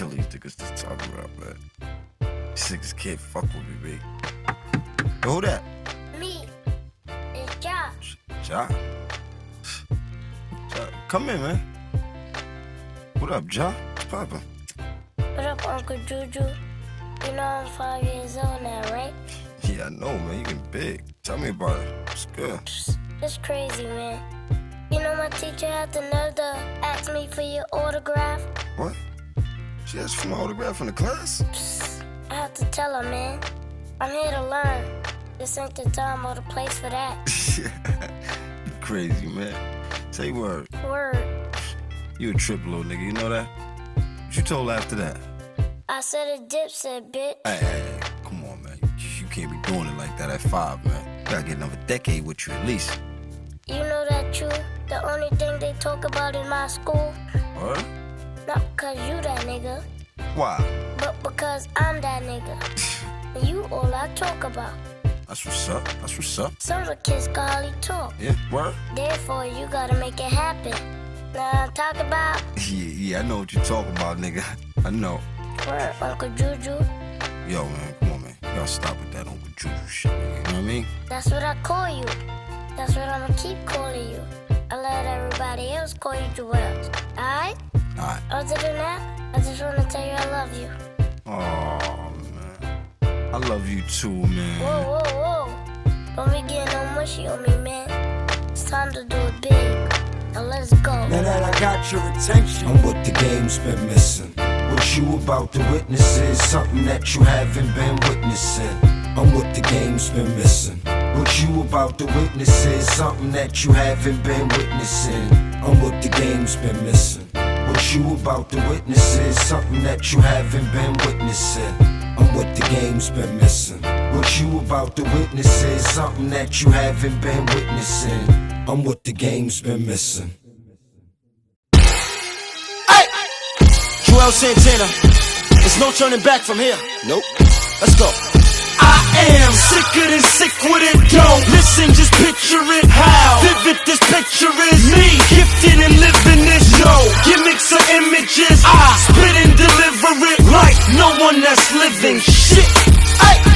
kill these niggas to talk about, man. These niggas can't fuck with me. Yo, who that? Me. It's Josh. Ja. Ja, come in, man. What up, Ja? What's poppin'? What up, Uncle Juju? You know I'm five years old now, right? Yeah, I know, man. You getting big. Tell me about it. It's good. It's crazy, man. You know my teacher had the nerve to ask me for your autograph? What? She asked for my autograph in the class? Psst, I have to tell her, man. I'm here to learn. This ain't the time or the place for that. you crazy, man. Say word. Word. You a trip, little nigga. You know that? What you told after that? I said a dipset, bitch. Hey, hey, hey, come on, man. You, you can't be doing it like that at five, man. You gotta get another decade with you at least. You know that true? The only thing they talk about in my school? What? Not because you that nigga, Why? but because I'm that nigga. And you all I talk about. That's what's up. That's what's up. Some of the kids hardly talk. Yeah, word? Therefore, you gotta make it happen. Now I'm about Yeah, yeah, I know what you're talking about, nigga. I know. word, Uncle Juju. Yo, man, come on, man. Gotta stop with that Uncle Juju shit, nigga. You know what I mean? That's what I call you. That's what I'ma keep calling you. I let everybody else call you Juelz. Alright? Alright. Other than that, I just wanna tell you I love you. Oh, man. I love you too, man. Whoa, whoa, whoa. Don't be getting no mushy on me, man. It's time to do it big. Now let's go. Now that I got your attention, I'm what the game's been missing. What you about to witness is something that you haven't been witnessing. I'm what the game's been missing. What you about to witness is something that you haven't been witnessing. I'm what the game's been missing. What you about to witness is something that you haven't been witnessing. I'm what the game's been missing. What you about to witness is something that you haven't been witnessing. I'm what the game's been missing. Hey! Juelz Santana. There's no turning back from here. Nope. Let's go. I am sicker than sick with it. Don't listen, just picture it. How vivid this picture is. Me gifted and living this. No gimmicks or images. I spit and deliver it like no one that's living. Shit. Ay.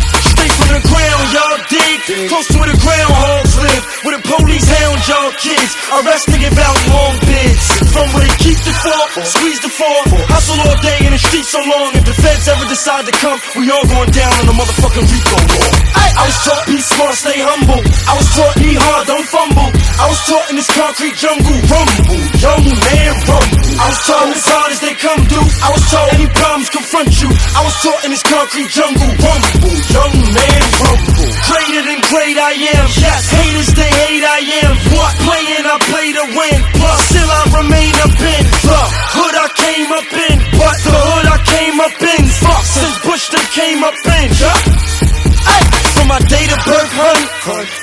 From the ground, y'all dig. Close to the groundhogs live. Where the police hound y'all kids. Arrest and give out long bids. From where they keep the fork, squeeze the fork. Hustle all day in the street so long. If the feds ever decide to come, we all going down on the motherfucking Rico war. I, I was taught be smart, stay humble. I was taught be hard, don't fumble. I was taught in this concrete jungle, rumble, young man, rumble. I was told as hard as they come through. I was told any problems confront you. I was taught in this concrete jungle, rumble, young man, rumble. Greater than great I am. Yes, haters they hate I am. What playing I play to win. Plus still I remain up in the hood I came up in. But the hood I came up in. Fuck since Bush they came up in. Yeah. Ay, From my day to birth hunt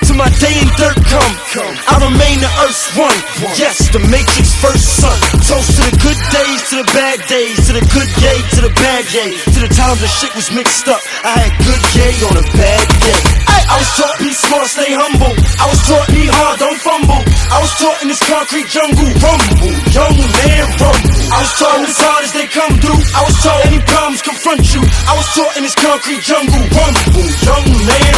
to my day in dirt come, I remain the earth's one. Yes, the matrix first son. Toast to the good days, to the bad days, to the good yay, to the bad yay, to the times the shit was mixed up. I had good yay on a bad day. I was taught be smart, stay humble. I was taught be hard, don't fumble. I was taught in this concrete jungle, rumble, young man, rumble. I was taught as hard as they come through. I was taught any problems confront you. I was taught in this concrete jungle, rumble, young man,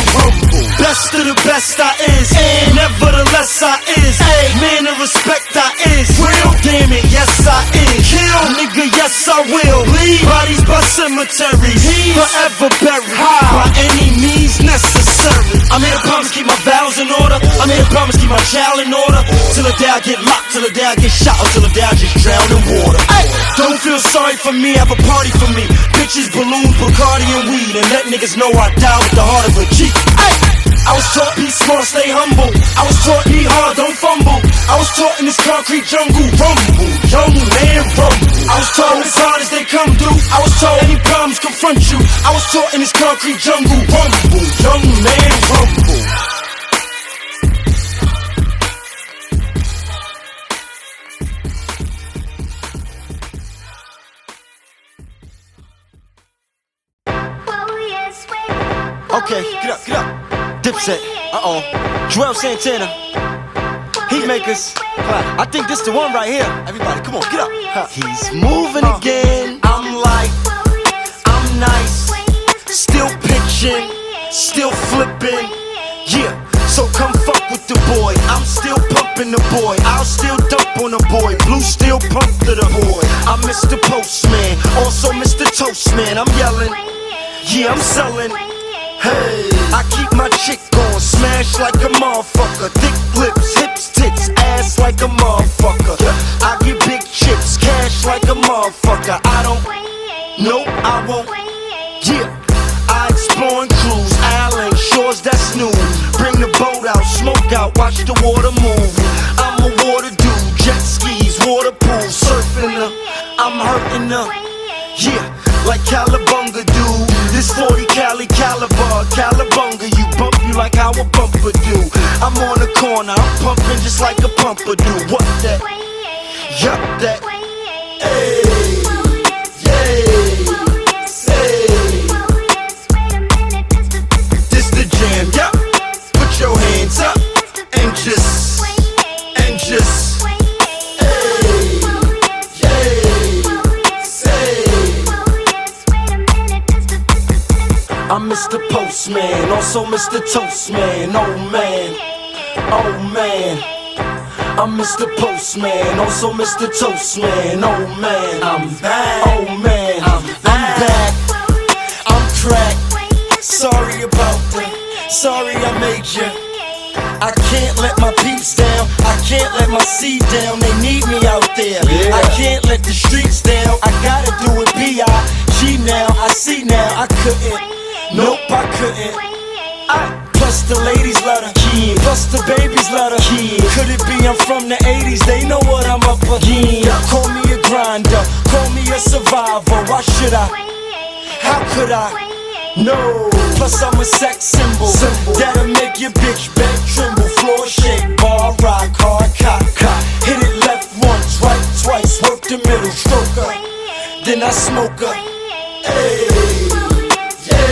Best of the best I is, and nevertheless I is. Ay, man of respect I is. Real, damn it, yes I is. Kill, nigga, yes I will. Leave bodies by cemeteries, forever buried by any means necessary. I made a promise keep my vows in order. I made a promise keep my child in order. Till the day I get locked, till the day I get shot, or till the day I just drown in water. Ay, don't feel sorry for me, have a party for me. Bitches, balloons, Bacardi, and weed, and let niggas know I die with the heart of a G. I was taught be smart, stay humble. I was taught be hard, don't fumble. I was taught in this concrete jungle, rumble, young man, rumble. I was taught as hard as they come through. I was taught any problems confront you. I was taught in this concrete jungle, rumble, young man, rumble. Okay, get up, get up. Dipset, uh oh. Juelz Santana. He beat makers. I think this the one right here. Everybody, come on, get up. He's moving again. I'm like, I'm nice. Still pitching, still flipping. Yeah, so come fuck with the boy. I'm still pumping the boy. I'll still dump on the boy. Blue still pump to the boy. I'm Mr. Postman, also Mr. Toastman. I'm yelling. Yeah, I'm selling. Hey, I keep my chick on, smash like a motherfucker. Thick lips, hips, tits, ass like a motherfucker. I get big chips, cash like a motherfucker. I don't, nope, I won't. Yeah, I explore and cruise, island shores that's new. Bring the boat out, smoke out, watch the water move. I'm a water dude, jet skis, water pool, surfing the, I'm hurting the. Yeah, like Calabunga do. This 40 Cali caliber, Calabunga, you bump you like how a bumper do. I'm on the corner, I'm pumping just like a pumper do. What that? Yup, that. Hey, oh, yeah, oh, I'm Mr. Postman, also Mr. Toastman. Oh man, oh man. I'm Mr. Postman, also Mr. Toastman. Oh man, I'm back. Oh man, I'm back. I'm cracked. Sorry about that. sorry I made you. I can't let my peeps down. I can't let my seed down. They need me out there. I can't let the streets down. I gotta do it B.I.G. now. I see now. I couldn't. Nope, I couldn't. I, plus the ladies love her. Plus the babies love her. Could it be I'm from the 80s? They know what I'm up against. Call me a grinder. Call me a survivor. Why should I? How could I? No. Plus I'm a sex symbol. That'll make your bitch bed tremble. Floor shake, bar rock, hard cock, cock. Hit it left once, right twice. Work the middle, stroke her. Then I smoke her. Hey,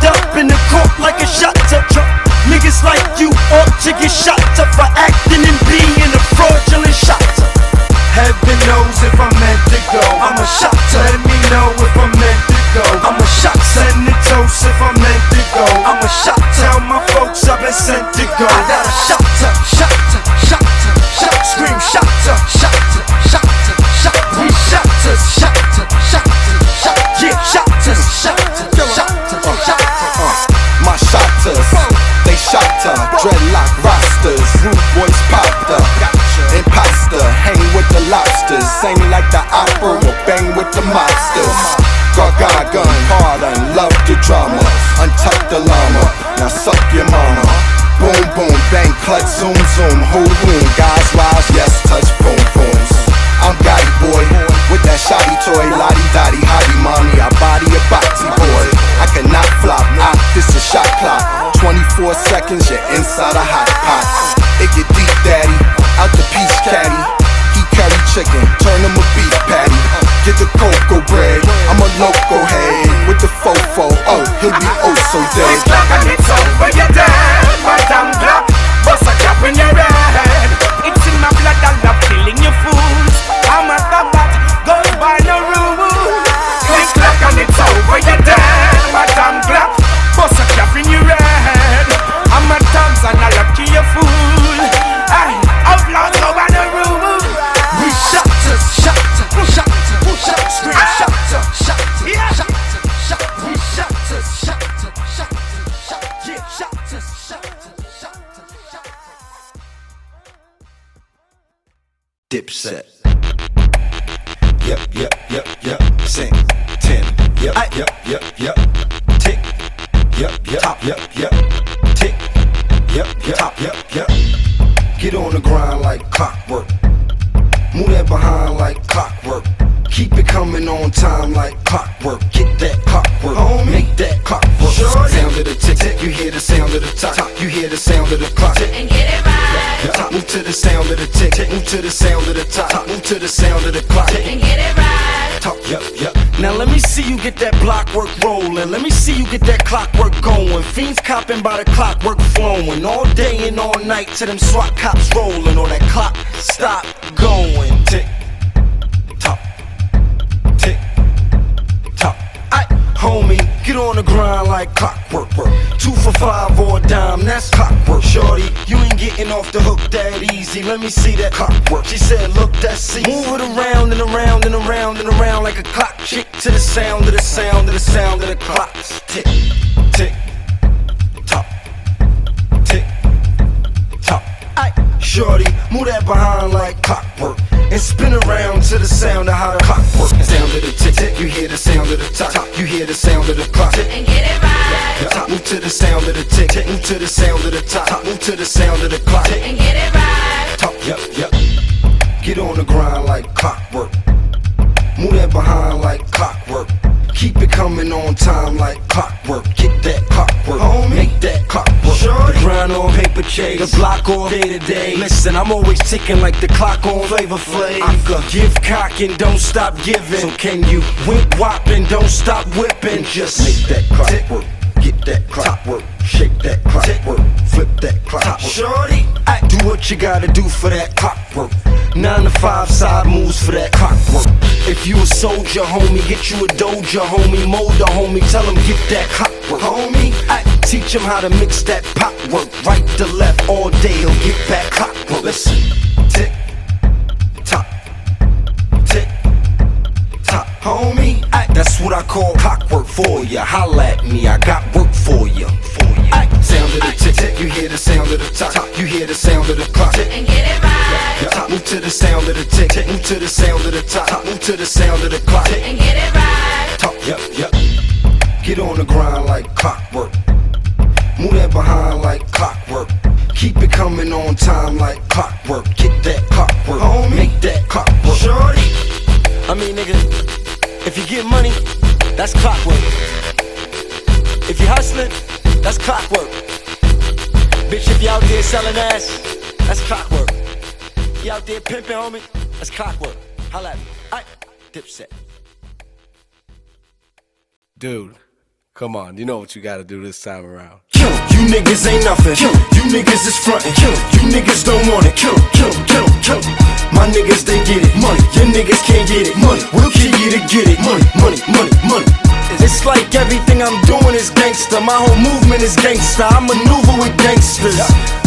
locked up in the court like a shot to truck. Niggas like you ought to get shot up for acting and being a fraudulent shot. Heaven knows if I'm meant to go, I'm a shot to them SWAT cops rolling on that clock. Stop going. Tick tock, tick tock. I, homie, get on the grind like clockwork. Work. Two for five or a dime, that's clockwork. Shorty, you ain't getting off the hook that easy. Let me see that clockwork. She said, Look, that's see. Move it around and around and around and around like a clock. Chick to the sound of the clock. And get it right. Talk, yup. Get on the grind like clockwork. Move that behind like clockwork. Keep it coming on time like clockwork. Get that clockwork, homie. Make that clockwork. Shorty. Grind on paper chase, the block all day to day. Listen, I'm always ticking like the clock on Flavor Flav. I could give cock and don't stop giving. So can you whip whop and don't stop whipping? Just make that clockwork, get that clockwork. Shake that clock, work, flip that clock. Top shorty, I do what you gotta do for that clockwork. Nine to five side moves for that clockwork. If you a soldier, homie, get you a doja, homie, mold the homie, tell him get that clockwork, homie. I teach him how to mix that pop work, right to left all day, he'll get that clockwork. Listen, tick, tock, tick, tock, homie. That's what I call clockwork for ya. Holla at me, I got work for ya. For ya. Sound of the tick tick, you hear the sound of the top, top. you hear the sound of the clock. And get it right. Yeah, top, move to the sound of the tick tick, move to the sound of the top, top. move to the sound of the clock. And get it right. Talk. yep, yep. Get on the grind like clockwork. Move that behind like clockwork. Keep it coming on time like clockwork. Get that clockwork, homie. Make that clockwork. Shorty. I mean, nigga if you get money, that's clockwork. If you hustling, that's clockwork. Bitch, if you out there selling ass, that's clockwork. You out there pimping, homie, that's clockwork. Holla at me. Aight, dipset. Dude, come on. You know what you gotta do this time around. Kill. You niggas ain't nothing. Kill. You niggas is frontin'. Kill. You niggas don't want it. Kill kill kill kill. My niggas they get it. Money. Your niggas can't get it. Money. We'll kill you to get it. Money, money, money, money. It's like everything I'm doing is gangster. My whole movement is gangster. I maneuver with gangsters.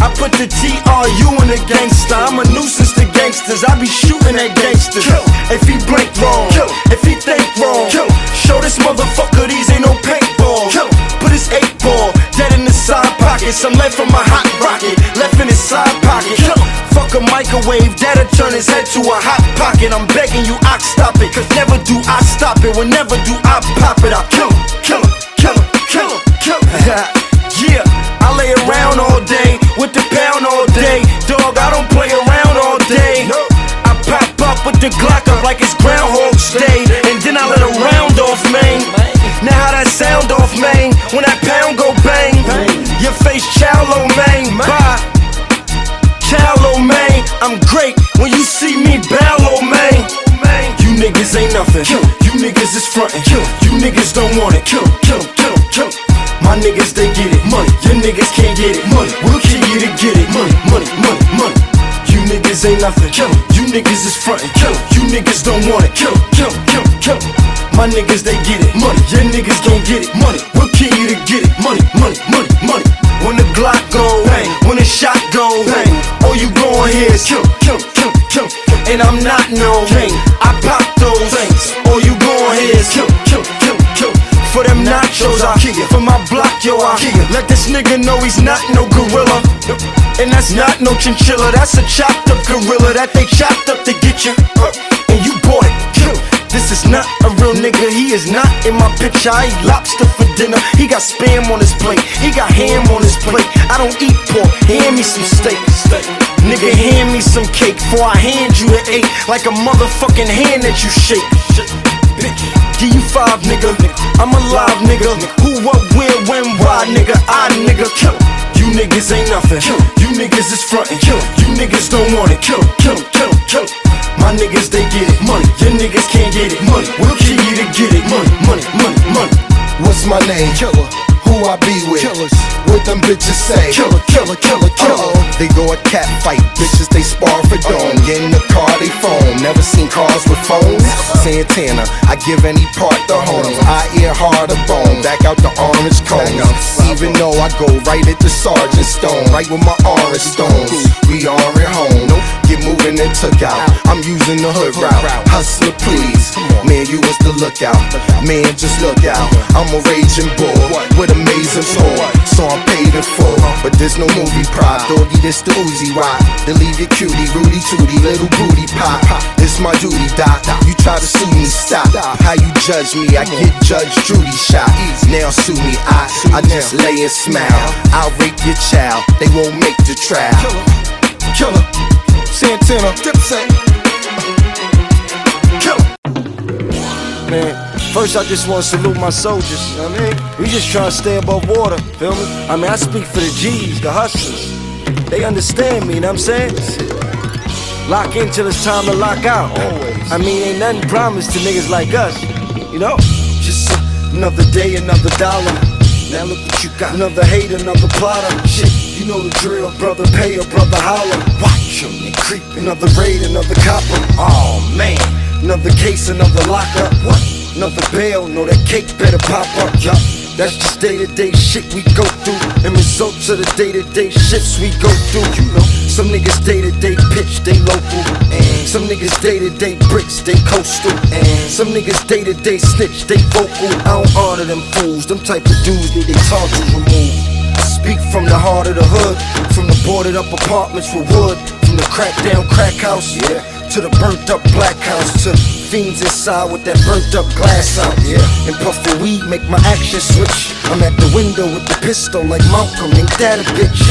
I put the TRU in the gangster. I'm a nuisance to gangsters. I be shooting at gangsters. If he blink wrong, if he think wrong, show this motherfucker these ain't no paintball. Put his eight ball dead in the side pocket. Some left from my hot rocket, left in his side pocket. Fuck a microwave, that'll turn his head to a hot pocket. I'm begging you, I stop it. Cause never do I stop it. Whenever do I pop it, I kill him, kill him, kill him, kill him, kill him. yeah, I lay around all day with the pound all day. Dog, I don't play around all day. I pop up with the Glock up like it's Groundhog's Day. When that pound go bang, your face shallow, man. Bye. Man. I'm great when you see me ballow, man. You niggas ain't nothing. You niggas is frontin'. You niggas don't want it. Kill, kill, kill, kill. My niggas they get it. Money. Your niggas can't get it. Money. We'll kill you to get it. Money, money, money, money. Niggas ain't nothing. Killin' You niggas is frontin'. Killin' You niggas don't want it. Kill, kill, kill, kill. My niggas they get it. Money. Your niggas don't get it. Money. We'll kill you to get it. Money, money, money, money. When the Glock go, bang. When the shot go, bang. All you gon' hear is kill, kill, kill, kill. And I'm not no king. I pop nachos, I kill. For my block, yo, I kill. Let this nigga know he's not no gorilla. And that's not no chinchilla. That's a chopped up gorilla that they chopped up to get you. Uh, and you bought it. This is not a real nigga, he is not in my picture. I eat lobster for dinner. He got spam on his plate, he got ham on his plate. I don't eat pork, hand me some steak. Nigga, hand me some cake before I hand you an eight, like a motherfucking hand that you shake. Bitch, give you five, nigga. I'm alive, nigga. Who, what, where, when, why, nigga? I, nigga, kill. You niggas ain't nothing. You niggas is frontin'. You niggas don't want it. Kill, kill, kill, kill. My niggas, they get it. Money. Your niggas can't get it. Money. We'll kill you to get it. Money, money, money, money. What's my name? Killer. Who I be with? Killers. What them bitches say? Killer, killer, killer, killer. Uh-oh. They go a cat fight, bitches they spar for dome. Get in the car, they foam. Never seen cars with phones. Santana, I give any part the home. I ear hard a bone, back out the orange cones. Even though I go right at the sergeant stone, right with my orange stones. We are at home. Get moving and took out. I'm using the hood route. Hustler, please. Man, you was the lookout. Man, just look out. I'm a raging bull amazing soul. So I'm paid in full. But there's no movie prop. Doggy, this the Uzi rock. To leave your cutie, Rudy Tootie, little booty pop. It's my duty, doc. You try to sue me, stop. How you judge me? I get Judge Judy shot. Now sue me, I, I just lay and smile. I'll rape your child. They won't make the trial. Killer. Santana. Dipset. Killer. Man, first I just want to salute my soldiers. You know what I mean? We just trying to stay above water. Feel me? I mean, I speak for the G's, the hustlers. They understand me, you know what I'm saying? Lock in till it's time to lock out. Always. I mean, ain't nothing promised to niggas like us. You know? Just another day, another dollar. Now look what you got. Another hate, another plotter. Shit, you know the drill. Brother pay or brother holler. Watch them, they creep. Another raid, another copper. Oh man. Another case, another lockup. What? Another bail. No, that cake better pop up. Yup. That's just day to day shit we go through. And results of the day to day shits we go through. You know, some niggas day to day pitch, they local. Some niggas day to day bricks, they coastal. And some niggas day to day snitch, they vocal. I don't honor them fools, them type of dudes need they tonsils removed. I speak from the heart of the hood, from the boarded up apartments with wood, from the crack down crack house, yeah, to the burnt up black house, to fiends inside with that burnt up glass out, yeah. And puffin' weed make my action switch. I'm at the window with the pistol like Malcolm, ain't that a bitch?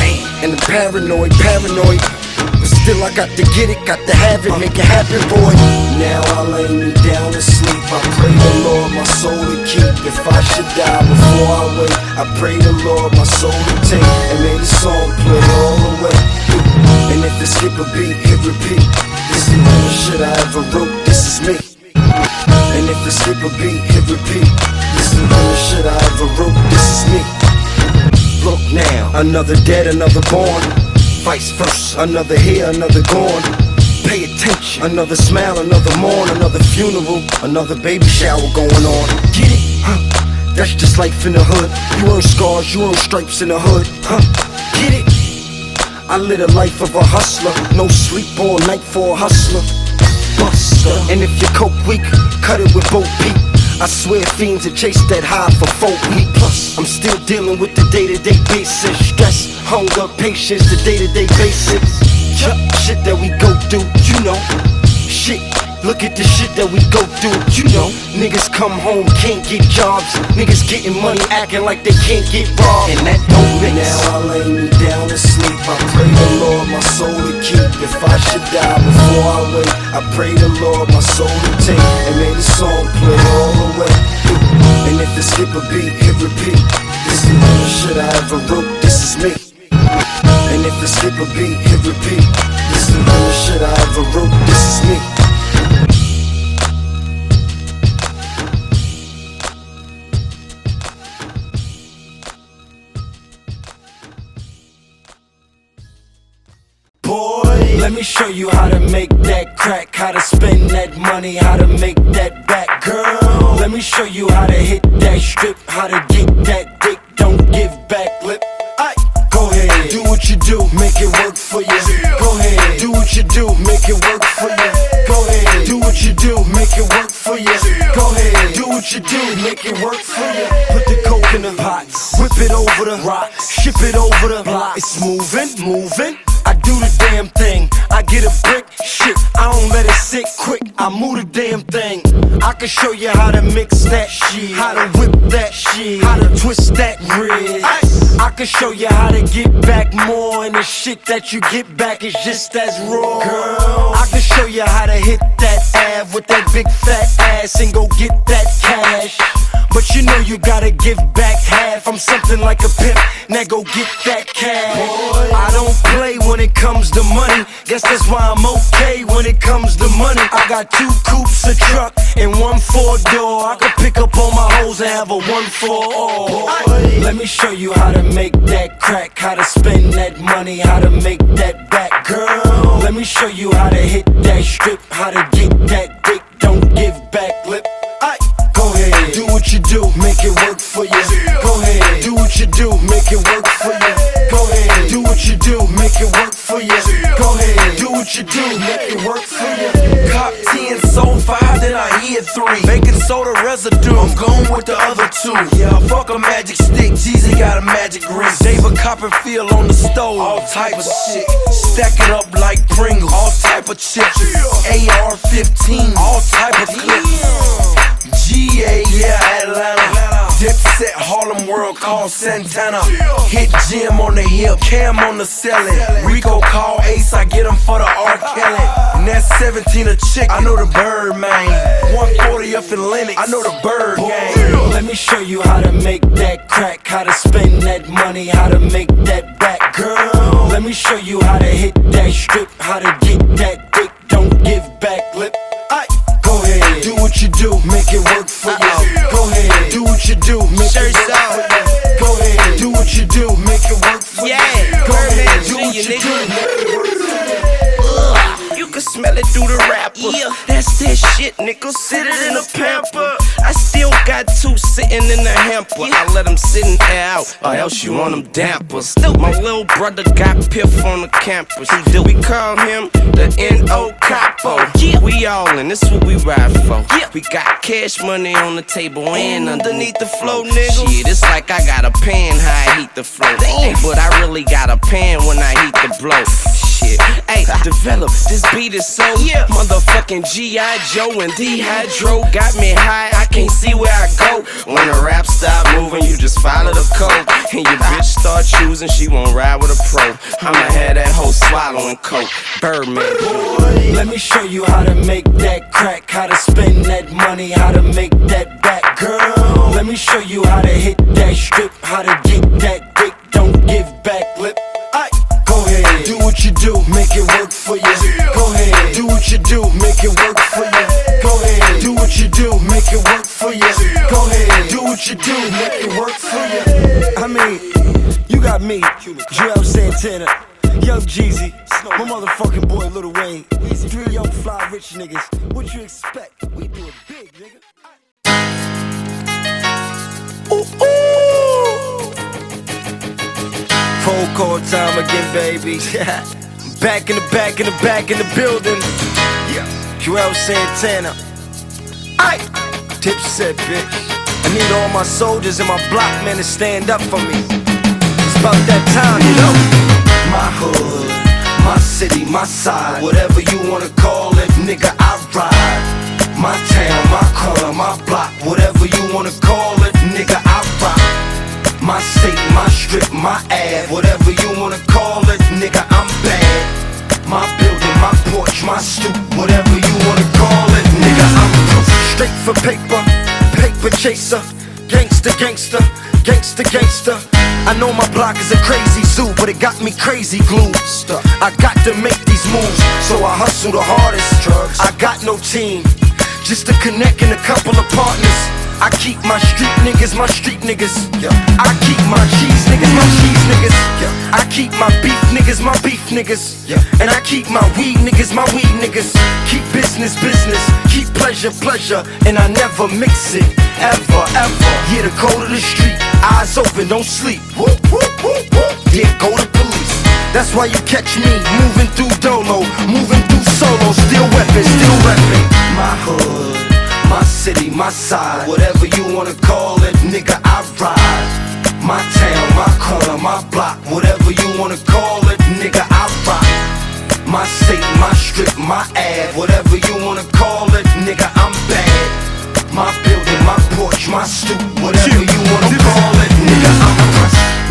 And the paranoid, paranoid. But still I got to get it, got to have it, make it happen, boy. Now I lay me down to sleep. I pray the Lord my soul to keep. If I should die before I wake, I pray the Lord my soul to take. And may the song play all the way. And if it skip a beat, hit repeat. This is the shit I ever wrote, this is me. And if it skip a beat, hit repeat. This is the shit I ever wrote, this is me. Look now, another dead, another born. Vice versa, another here, another gone. Pay attention, another smile, another mourn, another funeral, another baby shower going on. Get it? Huh? That's just life in the hood. You earn scars, you earn stripes in the hood. Huh? Get it? I live a life of a hustler. No sleep all night for a hustler. Buster. And if your coke weak, cut it with both feet. I swear fiends that chased that high for four week plus. I'm still dealing with the day-to-day basis. Stress, hunger, patience, the day-to-day basics. Yup, shit that we go through, you know. Shit, look at the shit that we go through, you know. Niggas come home, can't get jobs. Niggas getting money, acting like they can't get robbed. And that don't mix. Now I lay me down to sleep. If I should die before I wake, I pray the Lord my soul to take. And may the song play all the way. And if it skip a beat, hit repeat. This is the shit I ever wrote, this is me. And if it skip a beat, hit repeat. This is the shit I ever wrote, this is me. Me show you how to make that crack, how to spend that money, how to make that back, girl. Let me show you how to hit that strip, how to get that dick, don't give back lip. Aye. Go ahead, do what you do, make it work for you. Go ahead, do what you do, make it work for you. Go ahead, do what you do, make it work for you. Go ahead, do what you do, make it work for you. Put the coke in the pot, whip it over the rock, ship it over the block. It's moving, moving. A brick, shit. I don't let it sit quick. I move the damn thing. I can show you how to mix that shit, how to whip that shit, how to twist that wrist. I can show you how to get back more, and the shit that you get back is just as raw. Girl, I can show you how to hit that ab with that big fat ass and go get that cash. But you know you gotta give back half. I'm something like a pimp. Now go get that cash. I don't play when it comes to money. Guess that's why I'm okay when it comes to money. I got two coupes, a truck, and one four door. I can pick up all my hoes and have a one for all. Let me show you how to make that crack, how to spend that money, how to make that back, girl. Let me show you how to hit that strip, how to get that dick, don't give back lip. What you do, make it work for you. Go ahead, do what you do, make it work for you. Go ahead, do what you do, make it work for you. Go ahead, do what you do, make it work for you. Cop 10, sold 5, then I hit 3. Baking soda residue, I'm going with the other two. Yeah, fuck a magic stick, Jeezy got a magic wrist. David Copperfield on the stove, all type of shit. Stack it up like Pringles, all type of chips. AR 15, all type of clips. Dipset, Harlem World, call Santana. Hit Jim on the hip, Cam on the ceiling. Rico call Ace, I get him for the R. Kelly. And that's 17 a chick, I know the bird, man. 140 up in Lenox, I know the bird gang. Let me show you how to make that crack, how to spend that money, how to make that back, girl. Let me show you how to hit that strip, how to get that dick, don't give back lip. Aye. Go ahead, do you make it work for you. Go ahead, do what you do, make it work for you. Go ahead, do what you do, make it work for you. Yeah, Go ahead, do what Jr., you do, nigga. make it work for you. You can smell it through the wrapper. Yeah, that's that shit, nigga. Sit it in a pamper. Two sitting in the hamper. I let them air out, or else you want them dampers. My little brother got piff on the campus. He do. We call him the N.O. Capo. We We all in, this what we ride for. We got cash money on the table and underneath the flow, nigga. Shit, it's like I got a pan how I heat the flow. Hey, but I really got a pan when I heat the blow. Shit, hey, develop this beat is so motherfucking G.I. Joe and Dehydro got me high. I can't see where I go. When the rap stop moving, you just follow the code. And your bitch start choosing, she won't ride with a pro. I'ma have that hoe swallowing coke. Birdman. Let me show you how to make that crack, how to spend that money, how to make that back, girl. Let me show you how to hit that strip, how to get that dick, don't give back lip. Make it work for you. Go ahead, do what you do, make it work for you. Go ahead, do what you do, make it work for you. Go ahead, do what you do, make it work for you. I mean, you got me, Juelz Santana. Young Jeezy, my motherfucking boy Lil Wayne. These three young fly rich niggas. What you expect? We do it big, nigga. Ooh, ooh. Phone call time again, baby. back in the back in the back in the building. Yeah. Juelz Santana. Aye. Dipset, bitch. I need all my soldiers and my block men to stand up for me. It's about that time, you know. My hood, my city, my side, whatever you wanna call it, nigga, I ride. My town, my corner, my block, whatever you wanna call it, I. My my strip, my ad, whatever you wanna call it, nigga, I'm bad. My building, my porch, my stoop, whatever you wanna call it, nigga, I'm straight for paper, paper chaser, gangster, gangster, gangster, gangster. I know my block is a crazy zoo, but it got me crazy glued. I got to make these moves, so I hustle the hardest. Drugs. I got no team, just a connect and a couple of partners. I keep my street niggas, my street niggas. Yeah. I keep my cheese niggas, my cheese niggas. Yeah. I keep my beef niggas, my beef niggas. Yeah. And I keep my weed niggas, my weed niggas. Keep business, business. Keep pleasure, pleasure. And I never mix it, ever, ever. Yeah, the code of the street. Eyes open, don't sleep. Whoop, whoop, whoop, whoop. Yeah, go to police. That's why you catch me moving through dolo, moving through solo, still weapons, still repping. My hood, my city, my side, whatever you wanna call it, nigga, I ride. My town, my corner, my block, whatever you wanna call it, nigga, I rock. My state, my strip, my ad, whatever you wanna call it, nigga, I'm bad. My building, my porch, my stoop, whatever you wanna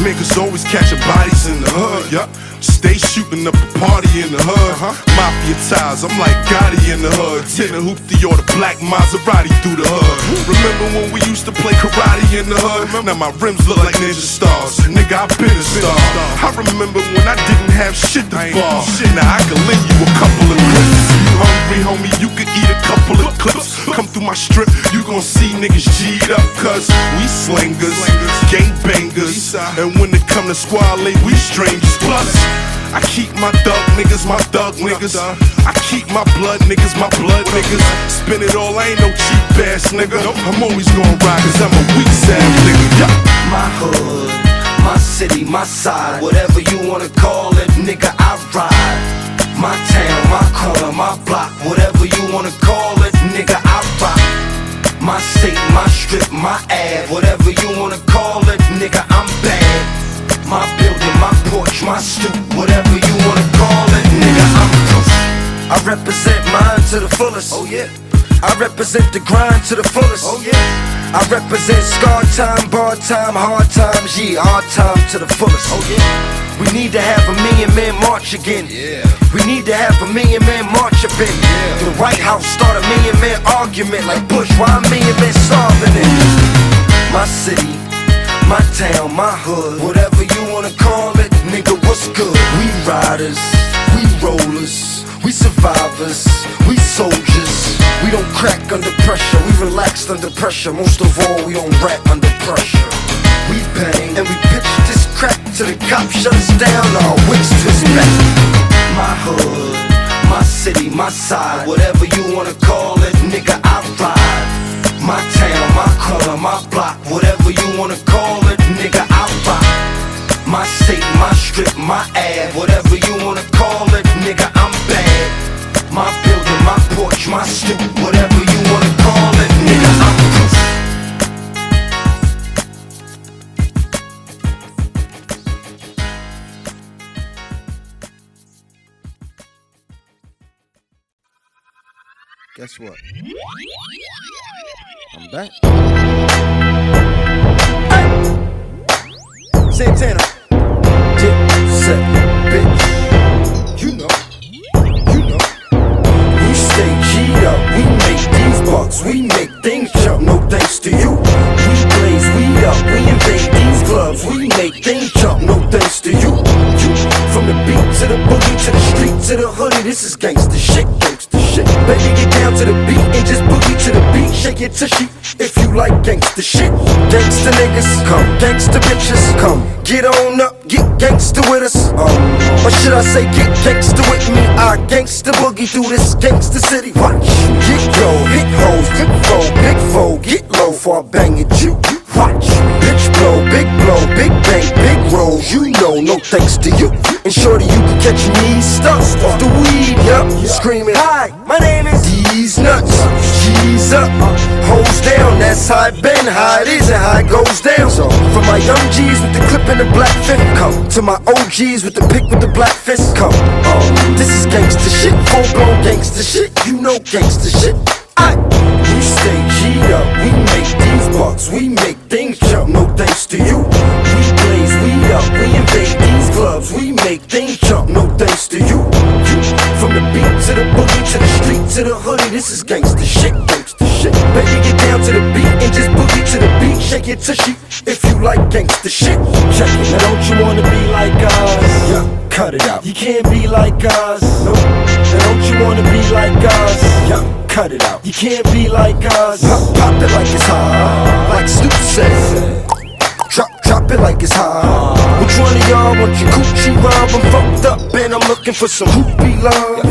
Niggas always catching bodies in the hood, yeah. Stay shooting up a party in the hood. Mafia ties, I'm like Gotti in the hood. Tin a hoopty or the black Maserati through the hood. Remember when we used to play karate in the hood? Now my rims look like ninja stars. Nigga, I been a star. I remember when I didn't have shit to bar. Now I can lend you a couple of clips. You hungry, homie, you could eat a couple of clips. Come through my strip, you gon' see niggas G'd up, cuz we slingers, gang bangers. And when it come to squad league, we strangers. Plus, I keep my thug niggas, my thug niggas. I keep my blood niggas, my blood niggas. Spin it all, I ain't no cheap ass nigga. I'm always gonna ride, cause I'm a weak ass nigga. Yeah. My hood, my city, my side, whatever you wanna call it, nigga, I ride. My town, my corner, my block, whatever you wanna call it, nigga, I rock. My state, my strip, my ad, whatever you wanna call it, nigga, I'm bad. My building, my porch, my stoop, whatever you wanna call it, nigga, I'm I represent mine to the fullest. Oh yeah. I represent the grind to the fullest. Oh yeah. I represent scar time, bar time, hard times, yeah, hard time to the fullest. Oh yeah. We need to have a million man march again. Yeah. We need to have a million man march up in. Yeah. The White House start a million man argument like Bush. Why a million men starving it? My city, my town, my hood, whatever you wanna call it, nigga, what's good? We riders, we rollers, we survivors, we soldiers. We don't crack under pressure, we relaxed under pressure. Most of all, we don't rap under pressure. We bang and we pitch crack till the shut us down. Our wits twist back. My hood, my city, my side, whatever you wanna call it, nigga, I ride. My town, my corner, my block, whatever you wanna call it, nigga, I rock. My state, my strip, my ad, whatever you wanna call it, nigga, I'm bad. My building, my porch, my stoop, whatever you wanna call it, nigga. I'm Guess what? I'm back. Santana. Dip, set, bitch. You know. You know. We stay G'd up. We make these bucks. We make things jump. No thanks to you. We blaze weed up. We invade We make things jump. No thanks to you. You. From the beat to the boogie to the street to the hoodie. This is gangsta shit. Gangsta shit. Baby, get down to the beat and just boogie to the beat. Shake it to tushy if you like gangsta shit. Gangsta niggas, come. Gangsta bitches, come. Get on up, get gangsta with us. Um, or should I say, get gangsta with me? I gangsta boogie through this gangsta city. Watch. Get yo, hit hoes, hit foe, big foe, get low for I bang at you. Watch. Bitch blow, big blow, big bang, big roll. You know, no thanks to you. And shorty, you can catch me stuck off the weed, yup. Screaming, hi, my name is These Nuts. G's up, hoes down. That's how it been, how it is, and how it goes down. So, from my young G's with the clip and the black fifth, come to my OGs with the pick with the black fist, come. Um, this is gangsta shit, full blown gangsta shit. You know gangsta shit. We stay G'd up, we make these bucks, we make things jump. No thanks to you. We blaze we up, we invade these clubs, we make things jump. No thanks to you. From the beat to the boogie to the street to the hoodie. This is gangsta shit, gangsta shit. Baby, get down to the beat and just boogie to the beat. Shake it to tushy if you like gangsta shit. Check it. Now don't you wanna be like us? Yeah, cut it out. You can't be like us. Nope. Don't you wanna be like us? Yeah, cut it out. You can't be like us. Pop, pop it like it's hot, like Snoop said. Drop, drop it like it's hot. Which one of y'all want your coochie rub? I'm fucked up and I'm looking for some hoopy love.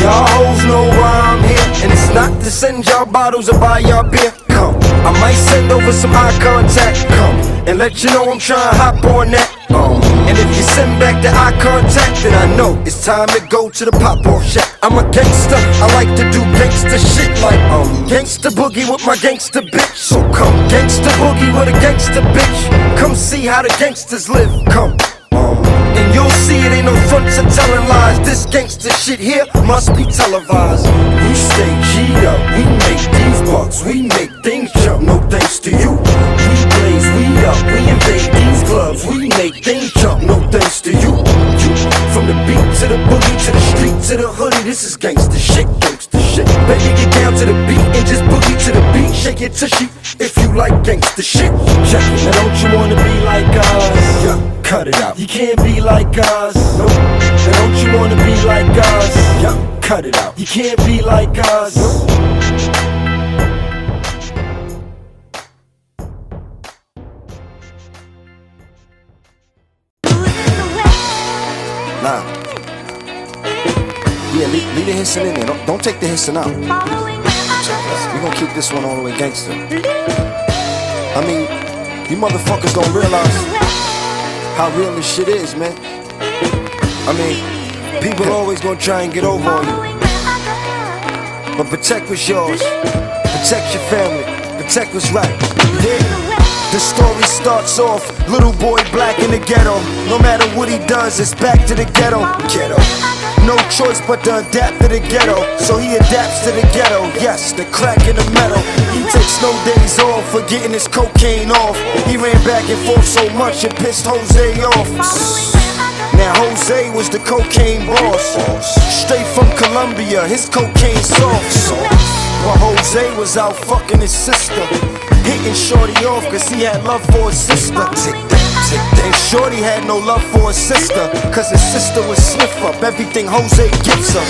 Y'all hoes know why I'm here, and it's not to send y'all bottles or buy y'all beer. Come, I might send over some eye contact. Come, and let you know I'm trying to hop on that. Um, and if you send back the eye contact, then I know it's time to go to the pop off shack. I'm a gangster, I like to do gangster shit like um gangster boogie with my gangster bitch. So come, gangster boogie with a gangster bitch. Come see how the gangsters live. Come. And you'll see it ain't no front to telling lies. This gangster shit here must be televised. We stay G'd up, we make these bucks, we make things jump. No thanks to you. We blaze we up, we invade clubs, we make things jump. No thanks to you. you from the beat to the boogie to the street to the hoodie, this is gangsta shit, gangsta shit. Baby, get down to the beat and just boogie to the beat. Shake it tushy if you like gangsta shit. It. Now don't you wanna be like us? Yeah, cut it out. You can't be like us. Nope. Now don't you wanna be like us? Yeah, cut it out. You can't be like us. Nah. Yeah, leave, leave the hissing in there. Don't, don't take the hissing out. We gonna keep this one all the way gangster. I mean, you motherfuckers don't realize how real this shit is, man. I mean, people always gonna try and get over on you. But protect what's yours. Protect your family. Protect what's right. Dig? The story starts off, little boy black in the ghetto. No matter what he does, it's back to the ghetto. Ghetto. No choice but to adapt to the ghetto. So he adapts to the ghetto. Yes, the crack in the metal. He takes no days off for getting his cocaine off. He ran back and forth so much it pissed Jose off. Now Jose was the cocaine boss. Straight from Colombia, his cocaine sauce. But Jose was out fucking his sister. Hitting Shorty off cause he had love for his sister. And Shorty had no love for his sister. Cause his sister would sniff up everything Jose gives her.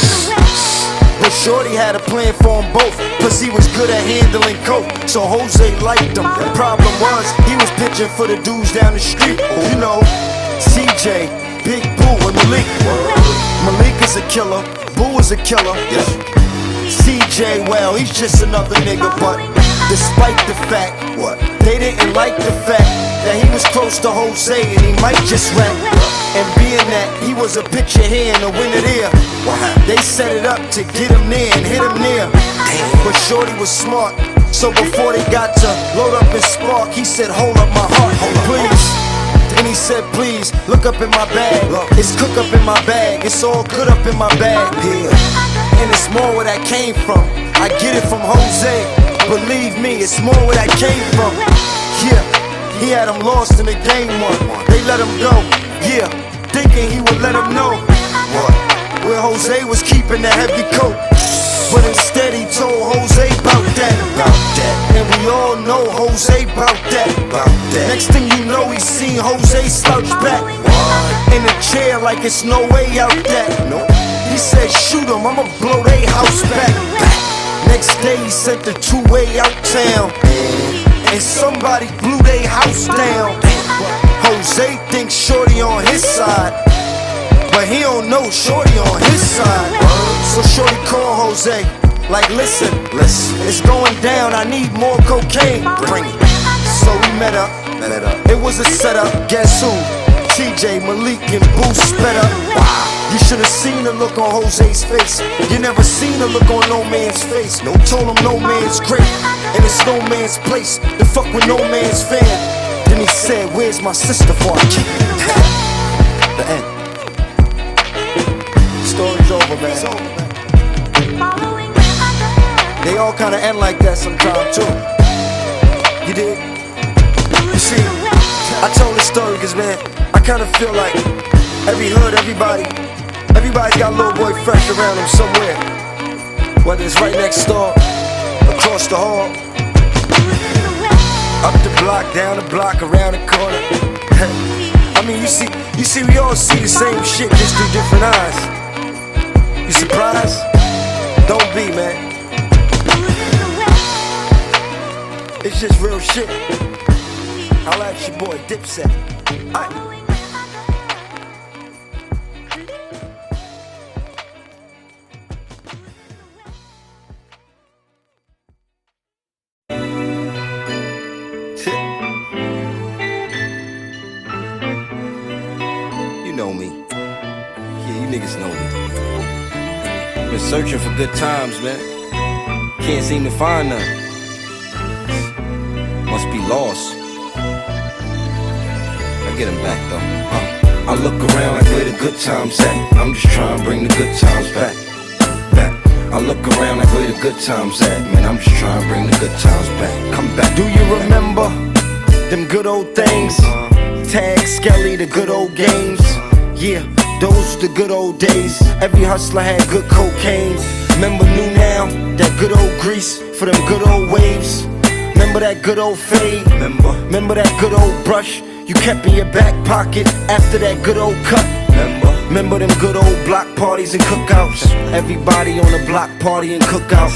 But Shorty had a plan for them both. Cause he was good at handling coke. So Jose liked him. The problem was, he was pitching for the dudes down the street. You know, CJ, Big Boo, and Malik. Malik is a killer. Boo is a killer. CJ, well, he's just another nigga, but despite the fact, what? They didn't like the fact that he was close to Jose and he might just rap. And being that he was a pitcher here and a winner there, They set it up to get him near and hit him near. But Shorty was smart. So before they got to load up his spark, he said, Hold up my heart, hold please. Then he said, Please look up in my bag. It's cook up in my bag. It's all good up in my bag. Yeah. And it's more where that came from. I get it from Jose. Believe me, it's more where that came from. Yeah. He had him lost in the game one. They let him go. Yeah. Thinking he would let him know. What? Where Jose was keeping the heavy coat. But instead he told Jose about that. About that. And we all know Jose about that. About that. Next thing you know, he seen Jose slouch back. In a chair like it's no way out that. No. He said, shoot him, I'ma blow they house back. Next day he sent the two-way out town. And somebody blew they house down. Jose thinks Shorty on his side. But he don't know Shorty on his side. Like, listen, listen, it's going down. I need more cocaine. Bring it. So we met up. Met it up. It was a setup. Guess who? CJ, Malik, and Boo sped up. Wow. You should have seen the look on Jose's face. You never seen the look on no man's face. No, told him no man's great, and it's no man's place. To fuck with no man's fan. Then he said, Where's my sister for the end. Story's over, man. They all kinda end like that sometimes too. You did? You see, I told this story cause man, I kinda feel like every hood, everybody, everybody's got a little boy fresh around them somewhere. Whether it's right next door, across the hall, up the block, down the block, around the corner. I mean, you see, you see, we all see the same shit just through different eyes. You surprised? Don't be, man. It's just real shit. I'll ask your boy Dipset. Searching for good times, man. Can't seem to find none. Must be lost. I get him back though. Uh, I look around like where the good times at. I'm just trying to bring the good times back. Back. I look around like where the good times at. Man, I'm just trying to bring the good times back. Come back. Do you remember them good old things? Tag Skelly, the good old games. Yeah, those the good old days. Every hustler had good cocaine. Remember new now, that good old grease for them good old waves. Remember that good old fade? Remember? Remember that good old brush you kept in your back pocket after that good old cut? Remember? Remember them good old block parties and cookouts? Everybody on the block party and cookout.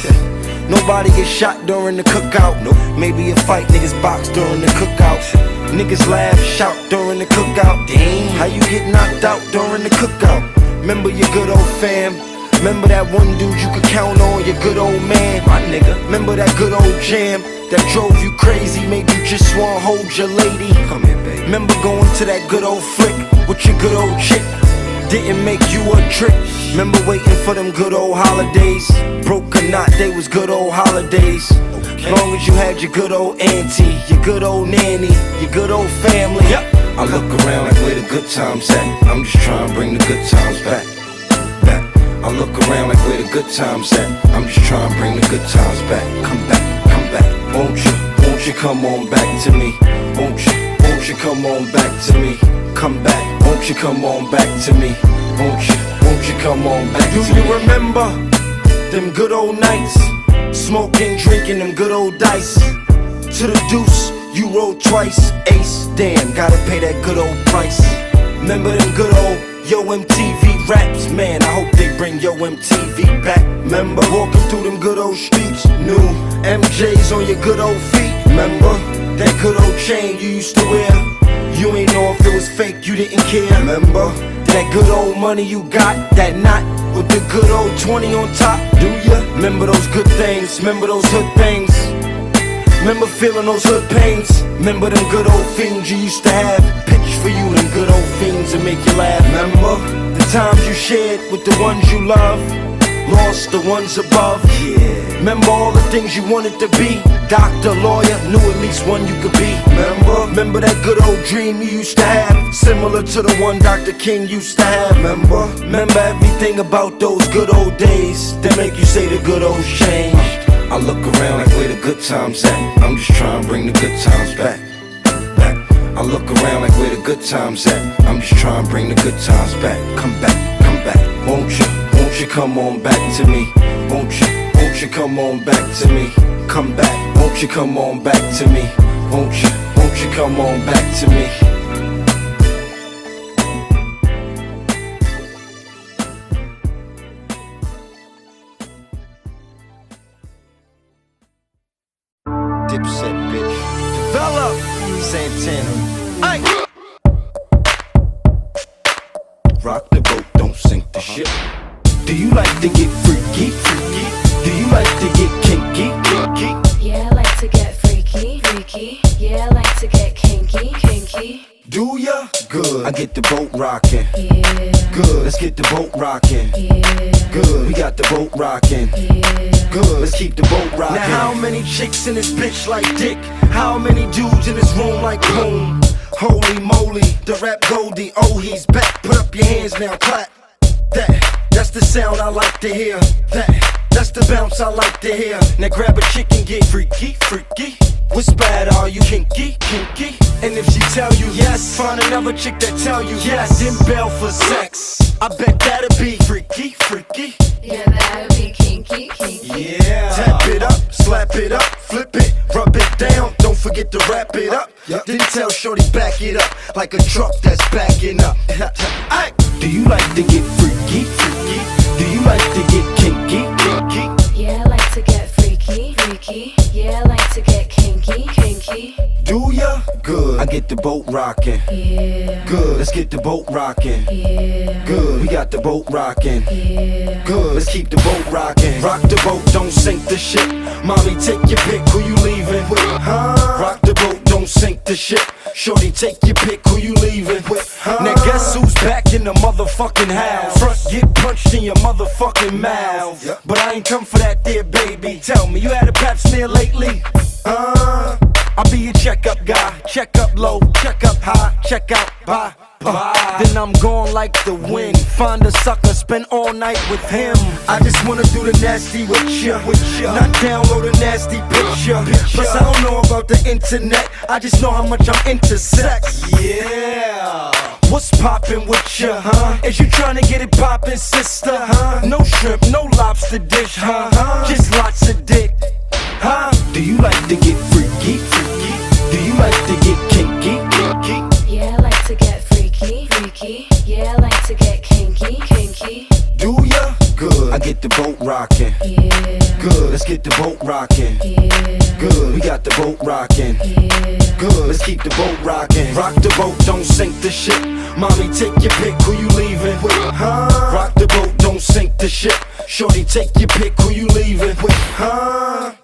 Nobody get shot during the cookout. Maybe a fight, niggas box during the cookout. Niggas laugh, shout during the cookout. Damn, how you get knocked out during the cookout? Remember your good old fam? Remember that one dude you could count on, your good old man? My nigga. Remember that good old jam that drove you crazy, made you just wanna hold your lady? Come here, baby. Remember going to that good old flick with your good old chick? Didn't make you a trick. Remember waiting for them good old holidays? Broke or not, they was good old holidays. Long as you had your good old auntie, your good old nanny, your good old family. Yep. I look around like where the good times at. I'm just trying to bring the good times back. Back. I look around like where the good times at. I'm just trying to bring the good times back. Come back, come back. Won't you, won't you come on back to me? Won't you, won't you come on back to me? Come back, won't you come on back to me? Won't you, won't you come on back Do to me? you remember them good old nights? Smoking, drinking them good old dice. To the deuce, you rolled twice. Ace, damn, gotta pay that good old price. Remember them good old Yo MTV raps? Man, I hope they bring Yo MTV back. Remember walking through them good old streets? New MJs on your good old feet. Remember that good old chain you used to wear? You ain't know if it was fake, you didn't care. Remember that good old money you got? That knot with the good old 20 on top? Do ya? Remember those good things? Remember those hood things? Remember feeling those hood pains? Remember them good old fiends you used to have? Pitch for you, them good old fiends that make you laugh. Remember the times you shared with the ones you love? Lost the ones above. Yeah. Remember all the things you wanted to be? Doctor, lawyer, knew at least one you could be. Remember? Remember that good old dream you used to have? Similar to the one Dr. King used to have. Remember? Remember everything about those good old days that make you say the good old changed. I look around like where the good times at. I'm just trying to bring the good times back. Back. I look around like where the good times at. I'm just trying to bring the good times back. Come back, come back, won't you? Won't you come on back to me? Won't you? Won't you come on back to me? Come back, won't you come on back to me? Won't you? Won't you come on back to me? Rock the boat, don't sink the ship. Do you like to get freaky? Freaky? Do you like to get kinky? Kinky? Yeah, I like to get freaky, freaky. Yeah, I like to get kinky, kinky. Do ya? Good. I get the boat rocking. Yeah. Good. Let's get the boat rocking. Yeah. Good. We got the boat rocking. Yeah. Good. Let's keep the boat rocking. Now how many chicks in this bitch like dick? How many dudes in this room like boom? Holy moly, the rap Goldie. Oh, he's back. Put up your hands now, clap. That. That's the sound I like to hear. That. That's the bounce I like to hear. Now grab a chick and get freaky, freaky. What's bad? Are you kinky, kinky? And if she tell you yes, find another chick that tell you yes. Then bail for sex. I bet that'll be freaky, freaky. Yeah, that'll be kinky, kinky. Yeah. Tap it up, slap it up, flip it, rub it down. Don't forget to wrap it up. Yep. Then tell Shorty back it up like a truck that's backing up. Ay. Do you like to get freaky, freaky? Do you like to get kinky, kinky? Yeah, I like to get freaky, freaky. Yeah, I like to get kinky, kinky. Do ya? Good. I get the boat rocking. Yeah. Good. Let's get the boat rocking. Yeah. Good. We got the boat rocking. Yeah. Good. Let's keep the boat rocking. Rock the boat, don't sink the ship. Mommy, take your pick. Who you leaving with? Huh? Rock the boat, don't sink the ship. Shorty, take your pick. Who you leaving with? Huh? Now guess who's back in the motherfucking house? Front get punched in your motherfucking mouth. But I ain't come for that there, baby. Tell me, you had a pap smear lately? Uh, I'll be your checkup guy. Check up low, check up high, check out bye. Bye. Then I'm gone like the wind. Find a sucker, spend all night with him. I just wanna do the nasty with ya, with ya. Not download a nasty picture. Plus I don't know about the internet. I just know how much I'm into sex. Yeah. What's poppin' with ya, huh? Is you tryna get it poppin', sister, huh? No shrimp, no lobster dish, huh? Just lots of dick, huh? Do you like to get freaky, freaky? Do you like to get kinky, kinky? Get the boat rocking. Yeah. Good. We got the boat rocking. Yeah. Good. Let's keep the boat rocking. Rock the boat, don't sink the ship. Mommy, take your pick. Who you leaving with? Huh? Rock the boat, don't sink the ship. Shorty, take your pick. Who you leaving with? Huh?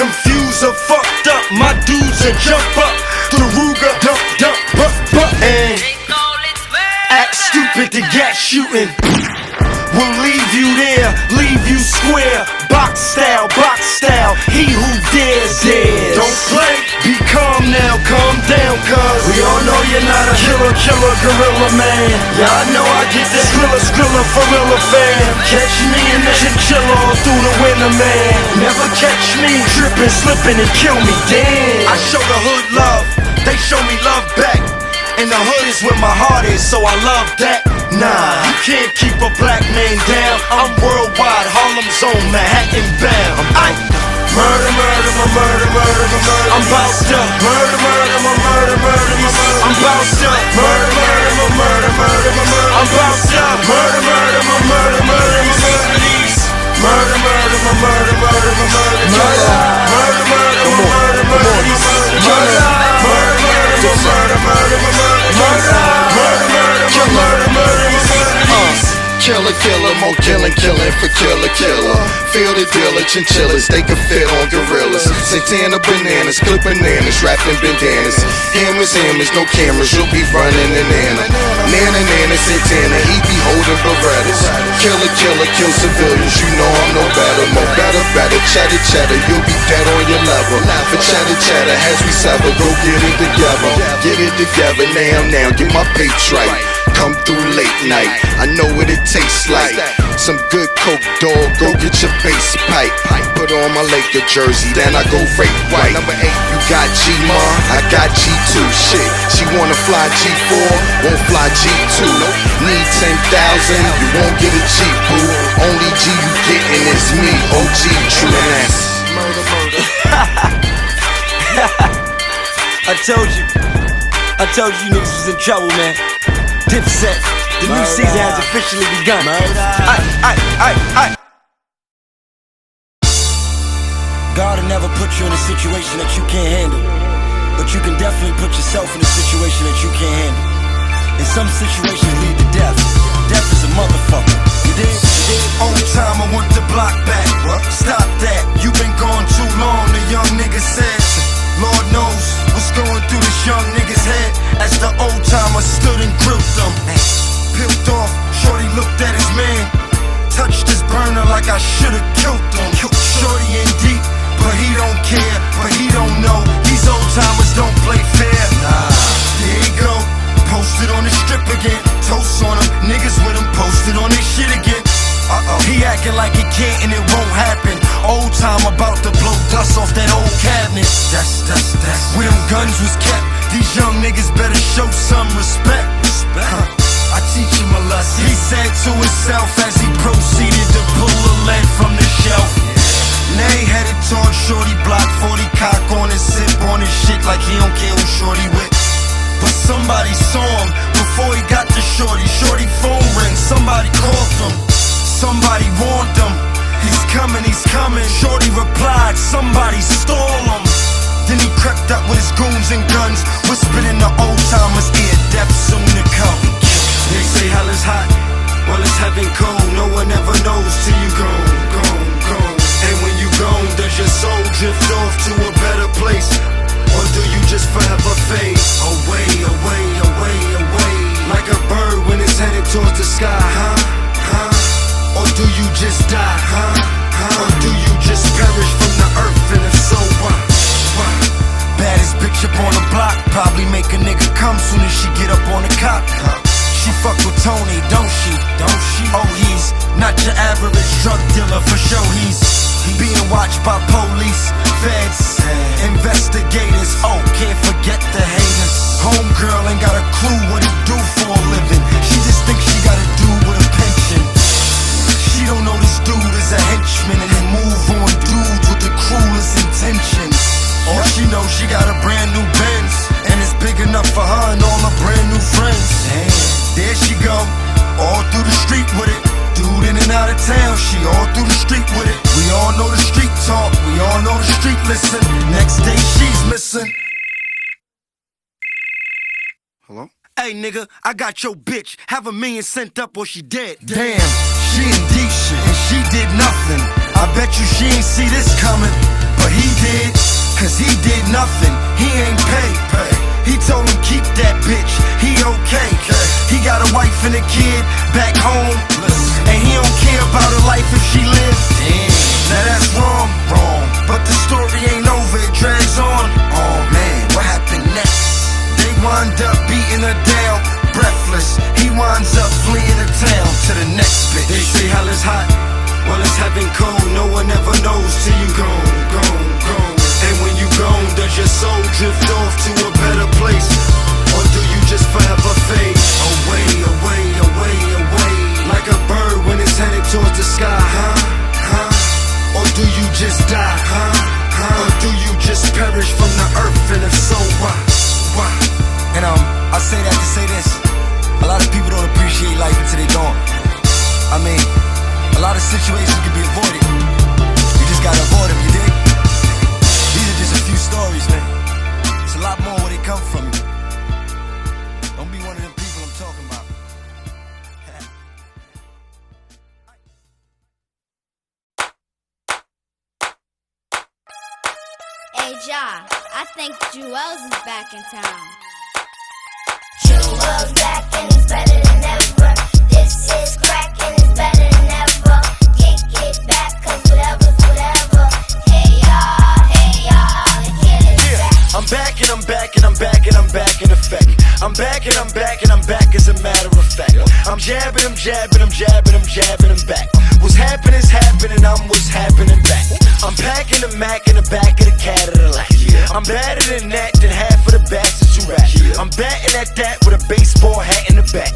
Confused or fucked up. My dudes are jump up, the Ruger, dump, dump, butt, butt, and act stupid to get shooting. Killer, gorilla man. Yeah, I know I get that skrilla, skrilla, for real fan. Catch me in the chinchilla all through the winter, man. Never catch me tripping, slipping, and kill me, damn. I show the hood love, they show me love back. And the hood is where my heart is, so I love that. Nah, you can't keep a black man down. I'm worldwide, Harlem zone, Manhattan bound. I murder, murder, my murder, murder, my murder. I'm bout to murder, murder, my murder, murder, my murder. I'm bout to murder, murder, my murder, murder, my murder. I'm bout to murder, murder, my murder, murder, my murder. Murder, murder, my murder, murder, my murder. Murder, murder, murder, my murder, murder, my murder. Murder, murder, murder, my murder, murder, my Killer, killer, more killing, killing for killer, killer. Feel the dealer, chinchillas, they can fit on gorillas. Santana bananas, clip bananas, wrapped in bandanas. Hammers, hammers, no cameras, you'll be running an Nana. Nana, Nana, Santana, he be holding Berettas. Killer, killer, kill civilians, you know I'm no better. More better, better, chatter, chatter, you'll be dead on your level. For chatter, chatter, as we sever, go get it together. Get it together now, now, get my page right. Come through late night. I know what it tastes like. Some good coke dog, go get your base pipe. Put on my Laker jersey, then I go rape white. Number eight, you got G Ma, I got G2. Shit, she wanna fly G4, won't fly G2. Need 10,000, you won't get a G boo. Only G you getting is me, OG True that's murder, murder. I told you. I told you niggas was in trouble, man. Dipset. The new season has officially begun. Aye, aye, aye, aye. God will never put you in a situation that you can't handle. But you can definitely put yourself in a situation that you can't handle. And some situations lead to death. Death is a motherfucker. You dig? Old time, I want the block back. What? Stop that. You've been gone too long, the young nigga said. Lord knows what's going through this young nigga's head. As the old timer stood and grilled them. Peeled off, Shorty looked at his man. Touched his burner like I should've killed him. Shorty in deep, but he don't care, but he don't know. These old timers don't play fair. Nah, there he go. Posted on the strip again. Toast on him. Niggas with him posted on this shit again. Uh-oh. He acting like it can't and it won't happen. Old time about to blow dust off that old cabinet. That's, that's, that's. Where them guns was kept. These young niggas better show some respect. Huh. I teach him a lesson. He said to himself as he proceeded to pull a lead from the shelf. Nay headed towards Shorty block 40 cock on his sip on his shit like he don't care who Shorty with. But somebody saw him before he got to Shorty. Shorty phone ring, somebody called him. Somebody warned him. He's coming, he's coming. Shorty replied, somebody stole him. Then he crept up with his goons and guns, whispered in the old timer's ear, death soon to come. They say hell is hot, well it's heaven cold. No one ever knows till you gone. And when you gone, does your soul drift off to a better place? Or do you just forever fade away, away, away, away? Like a bird when it's headed towards the sky, huh? Or do you just die, huh? huh? Or do you just perish from the earth? And if so, why? why? Baddest bitch up on the block. Probably make a nigga come soon as she get up on the cop. Huh? She fuck with Tony, don't she? Don't she? Oh, he's not your average drug dealer for sure. He's being watched by police, feds, investigators. Oh, can't forget the haters. Homegirl ain't got a clue what he do for a living. Dude is a henchman and they move on dudes with the cruelest intentions. All she knows, she got a brand new Benz and it's big enough for her and all her brand new friends. Damn, there she go, all through the street with it. Dude in and out of town, she all through the street with it. We all know the street talk, we all know the street listen. Next day she's missing. Hello? Hey nigga, I got your bitch. Have a million sent up or she dead. Damn, she in deep and she did nothing. I bet you she ain't see this coming, but he did. Cause he did nothing. He ain't paid. Pay. He told him keep that bitch. He okay. He got a wife and a kid back home. And he don't care about her life if she lives. Now that's wrong, wrong. But the story ain't over, it drags on. Oh man, what happened next? They wind up beating her down, breathless. He winds up fleeing the town to the next bitch. They say hell is hot, well it's heaven cold. No one ever knows till you gone, gone, gone. And when you gone, does your soul drift off to a better place? Or do you just forever fade away, away, away, away? Like a bird when it's headed towards the sky, huh? Huh? Or do you just die, huh? Huh? Or do you just perish from the earth? And if so, why? Why? And um, I say that to say this. A lot of people don't appreciate life until they gone. I mean, a lot of situations can be avoided. You just gotta avoid them, you dig? These are just a few stories, man. It's a lot more where they come from. Don't be one of them people I'm talking about. Hey, Ja, I think Juelz is back in town. Juelz back and it's better than ever. I'm back and I'm back and I'm back and I'm back in effect. I'm back and I'm back and I'm back as a matter of fact. I'm jabbing, I'm jabbing, I'm jabbing, I'm jabbing, I'm back. What's happening's happening, I'm what's happening back. I'm packing the Mac in the back of the Cadillac. I'm better than that than half of the bastards you rap. I'm batting at that with a baseball hat in the back.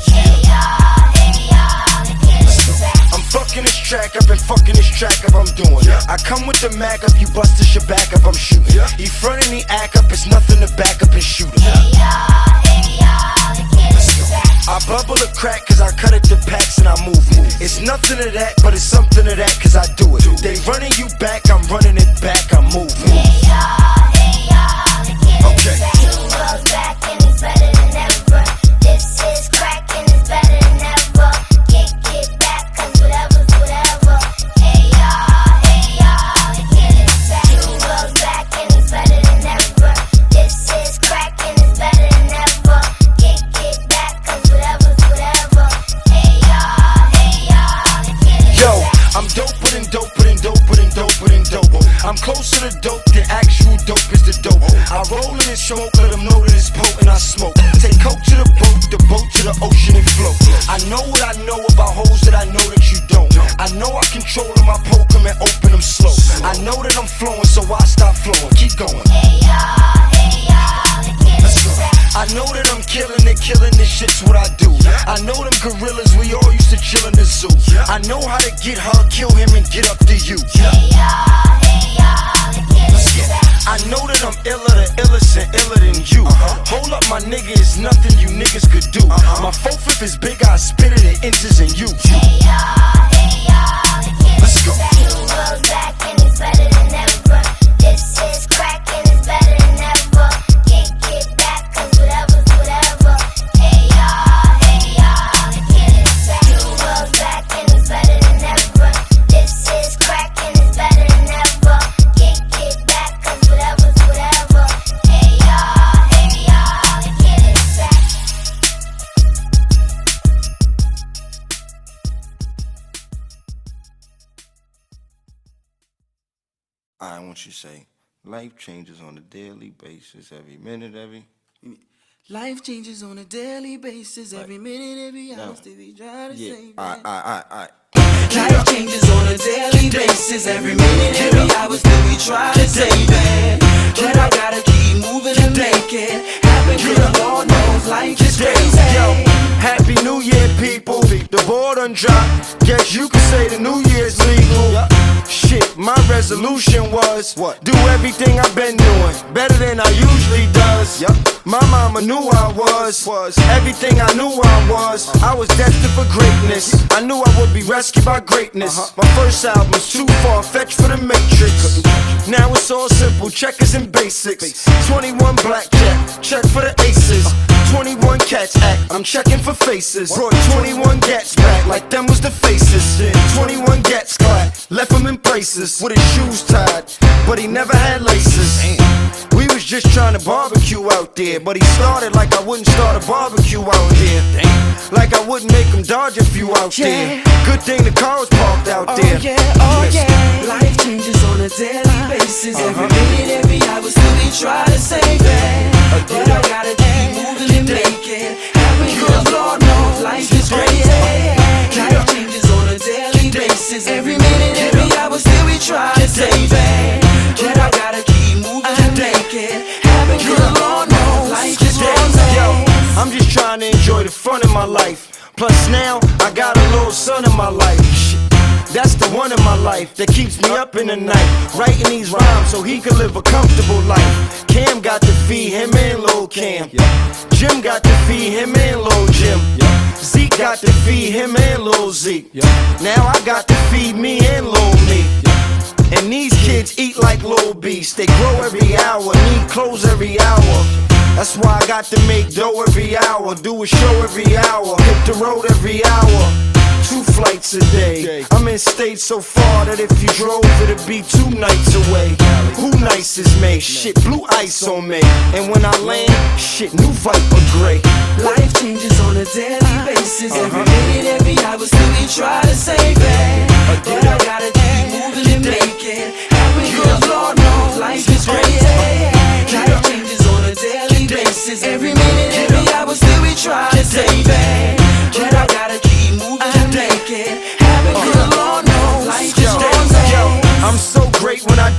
I'm fucking this track up and fucking this track up I'm doing. I come with the Mac up, you bust the shit back up, I'm shooting. He frontin' the act up, Nothing to that, basis, every minute, every. Life changes on a daily basis, every minute, every hour, still we try to Yeah. save Alright, alright, alright, alright. Life changes on a daily basis, every minute, every hour, still we try to save it. But I gotta keep moving and make it happen, cause Lord knows life is crazy. Yo, Happy New Year, people. The board done dropped. Guess you could say the New Year's legal. Shit, my resolution was what? Do everything I've been doing better than I usually does. My mama knew I was. Was everything I knew I was. I was destined for greatness. I knew I would be rescued by greatness. My first album's too far fetched for the Matrix. Now it's all simple, checkers and basics. 21 blackjack, check for the aces. 21 cats act, I'm checking for faces. Brought 21 gats back, like them was the faces. 21 gats clap, left them in places with his shoes tied, but he never had laces. We was just trying to barbecue out there, but he started like I wouldn't start a barbecue out there. Like I wouldn't make him dodge a few out there. Good thing the car was parked out Oh there. yeah, oh yeah. Life changes on a daily uh-huh. basis. Every uh-huh. minute, every hour, still we try to save it. Uh, but I gotta keep moving and make it happen. Cause Lord knows life is crazy. Life changes on a daily basis. Every minute, every hour, still we try to save it. But I gotta keep moving and make it happen. Cause Lord knows life is. Yo, I'm just trying to enjoy the fun of my life. Plus now I got a little son in my life. Shit. That's the one in my life that keeps me up in the night, writing these rhymes so he can live a comfortable life. Cam got to feed him and Lil Cam. Jim got to feed him and Lil Jim. Zeke got to feed him and Lil Zeke. Now I got to feed me and Lil me. And these kids eat like little beasts. They grow every hour, need clothes every hour. That's why I got to make dough every hour, do a show every hour, hit the road every hour. Two flights a day. I'm in states so far that if you drove, it'd be two nights away. Who nice is me? Shit, blue ice on me. And when I land, shit, new Viper gray. Life changes on a daily basis. Uh-huh. Every minute, every hour, still we try to save it. But I gotta keep moving and make it happen. Cause Lord knows life is crazy. Life changes on a daily basis. Every minute, every hour, still we try to save it.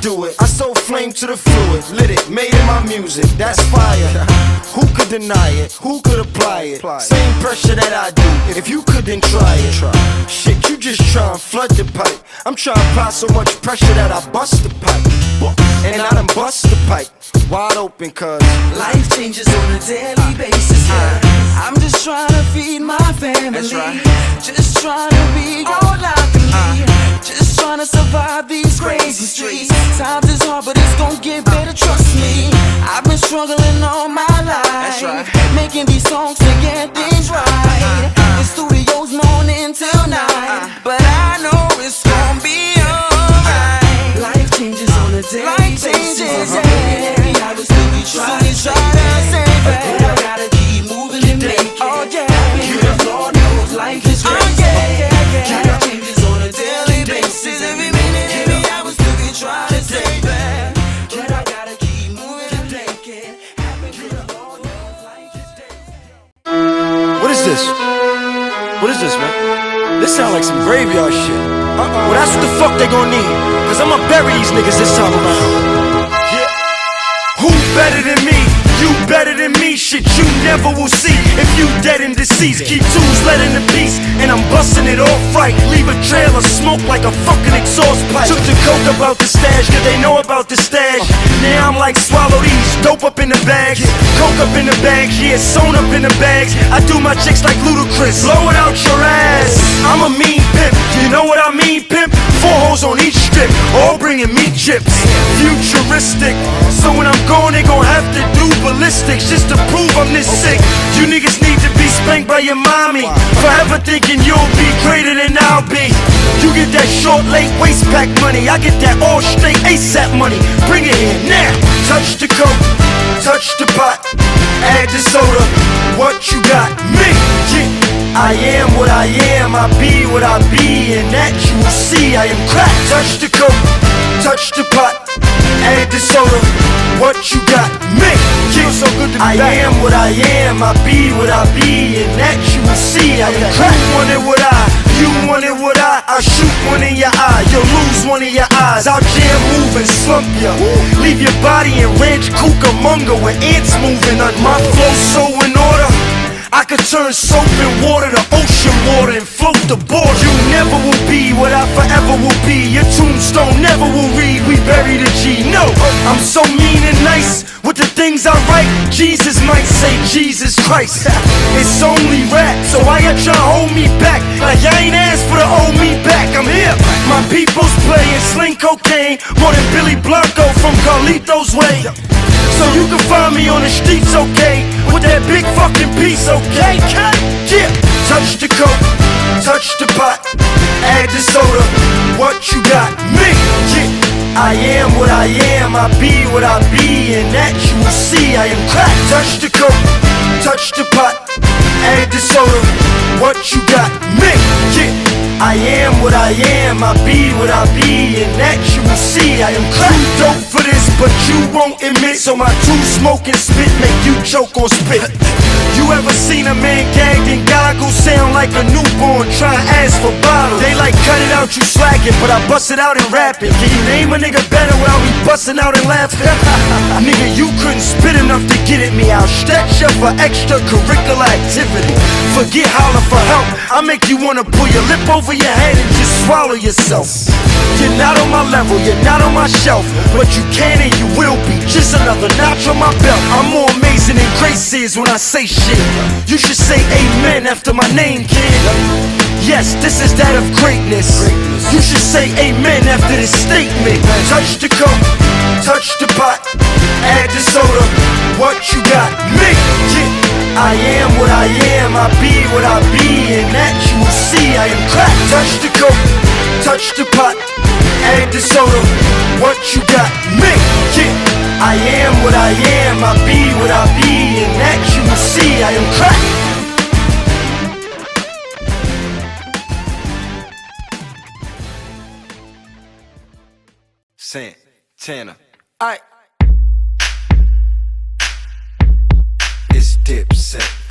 Do it. I so flame to the fluid, lit it, made it my music. That's fire. Who could deny it? Who could apply it? Same pressure that I do. If you couldn't try it, shit, you just try and flood the pipe. I'm trying to apply so much pressure that I bust the pipe. And I done bust the pipe wide open, cuz Life changes on a daily basis, yeah. I'm just trying to feed my family. Just trying to be all I can be. Trying to survive these crazy streets. Times is hard, but it's gonna get better, trust me. I've been struggling all my life. Making these songs to get things right. Uh-huh. The studio's morning till night. Uh-huh. But I know it's gonna be alright. Life changes on a daily Life changes, yeah. Every hour still we try to try to save it. This? What is this, man? This sound like some graveyard shit. Uh-oh. Well, that's what the fuck they gon' need. Cause I'ma bury these niggas this time around. Yeah. Who better than me? Shit you never will see. If you dead and deceased, keep twos in the peace, And I'm busting it off right. Leave a trail of smoke like a fucking exhaust pipe. Took the coke about the stash, cause they know about the stash. Now I'm like, swallow these, dope up in the bags. Coke up in the bags, yeah, sewn up in the bags. I do my chicks like Ludacris, blow it out your ass. I'm a mean pimp, you know what I mean, pimp? Four hoes on each strip, all bringing me chips. Futuristic, so when I'm gone, they gon' have to do ballistics just to prove I'm this sick. You niggas need to be spanked by your mommy. Forever thinking you'll be greater than I'll be. You get that short, late waist pack money. I get that all straight ASAP money. Bring it here now. Touch the coke, touch the pot, add the soda. What you got? Me. Yeah. I am what I am, I be what I be, and that you will see. I am crack. Touch the coke, touch the pot, add the soda. What you got? Me. Feels so good to be I back. am what I am, I be what I be, and that you will see. I am crack one it what I, you want it what I. I shoot one in your eye, you'll lose one of your eyes. I'll jam, move, and slump ya. Leave your body in ranch Cucamonga with ants moving on my flow so in. I could turn soap and water to ocean water and float the board. You never will be what I forever will be. Your tombstone never will read. We bury the G. No, I'm so mean and nice with the things I write. Jesus might say Jesus Christ. It's only rap, so why you trying to hold me back? Like I ain't asked for the hold me back. I'm here. My people's playing sling cocaine more than Benny Blanco from Carlito's way. So you can find me on the streets, okay? With that big fucking piece, okay? Yeah, touch the coke, touch the pot, add the soda. What you got? Me, yeah. I am what I am, I be what I be, and that you will see. I am crack. Touch the coke, touch the pot, add the soda. What you got? Me, yeah. I am what I am, I be what I be, and that you will see. I am. Too dope for this, but you won't admit. So my two smoking spit make you choke on spit. You ever seen a man gagged in goggles sound like a newborn trying to ask for bottles? They like cut it out, you slacking, but I bust it out and rap it. Can you name a nigga better without me busting out and laughing? nigga, you couldn't spit enough to get at me. I'll stretch you for extracurricular activity. Forget holler for help. I make you wanna pull your lip over your head and just swallow yourself. You're not on my level, you're not on my shelf, but you can and you will be. Just another notch on my belt. I'm more amazing than Grace is when I say shit. You should say amen after my name, kid. Yes, this is that of greatness. You should say amen after this statement. Touch the coke, touch the pot, add the soda. What you got? Me. Yeah. I am what I am, I be what I be, and that you will see. I am crack. Touch the coke, touch the pot, add the soda. What you got? Me. Yeah. I am what I am, I be what I be, and that you will see. I am crack. Santana. I. dipset,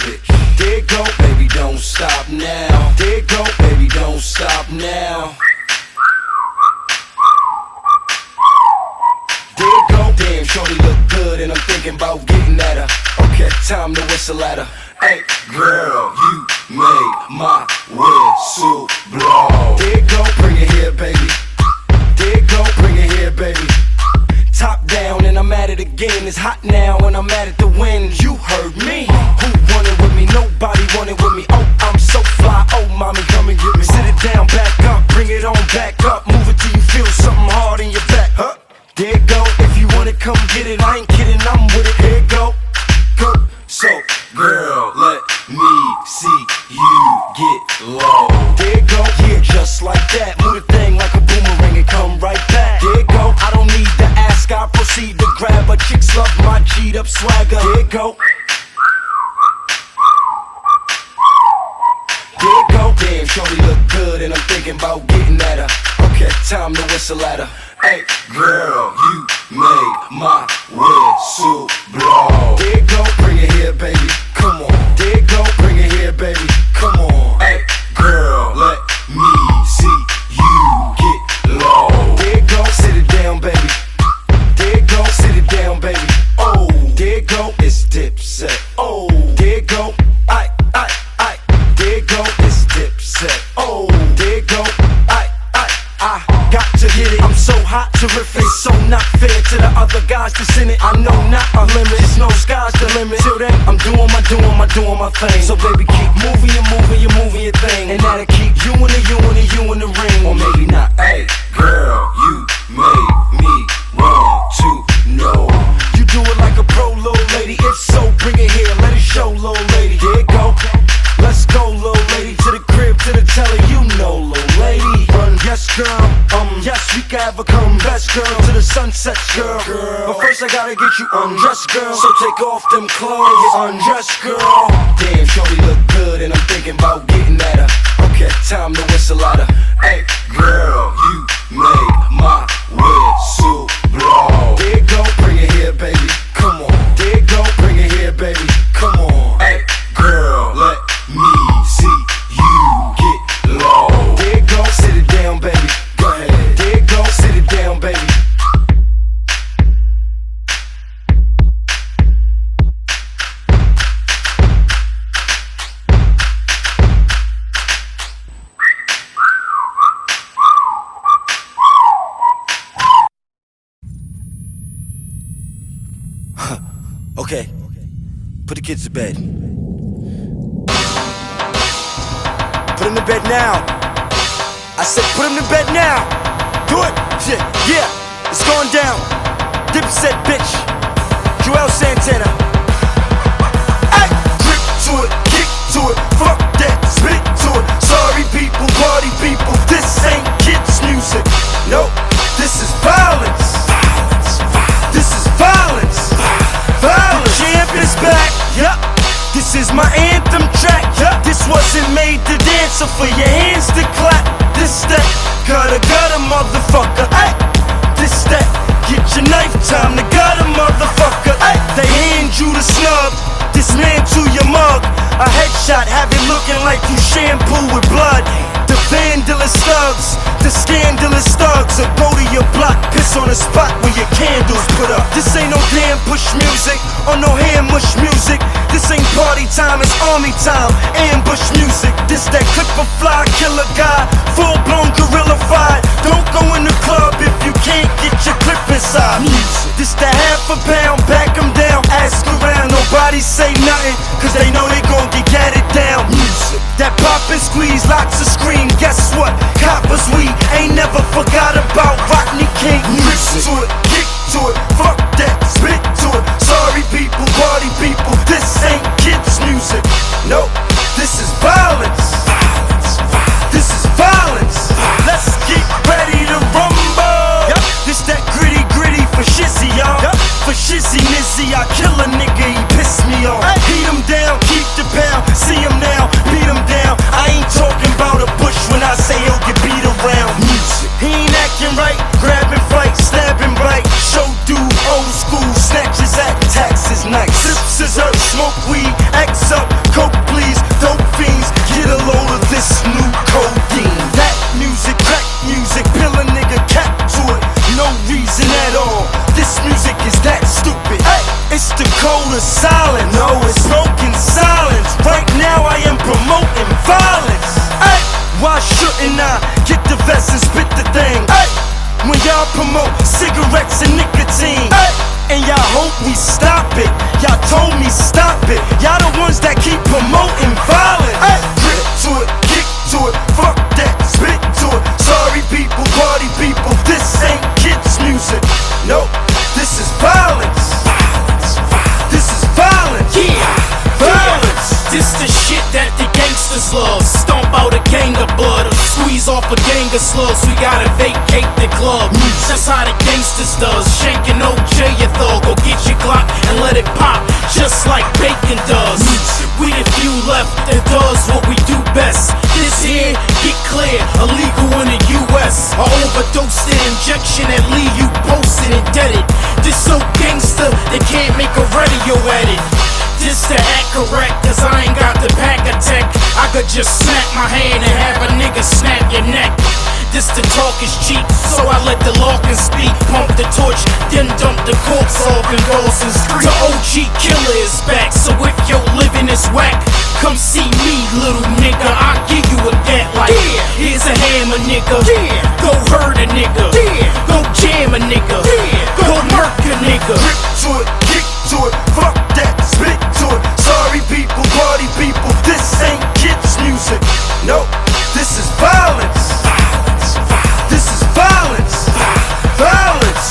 a nigga. Yeah. Go murk a nigga. Rip to it, kick to it, fuck that, spit to it. Sorry people, party people, this ain't kids music. No, this is violence. Violence, violence. This is violence. violence. Violence.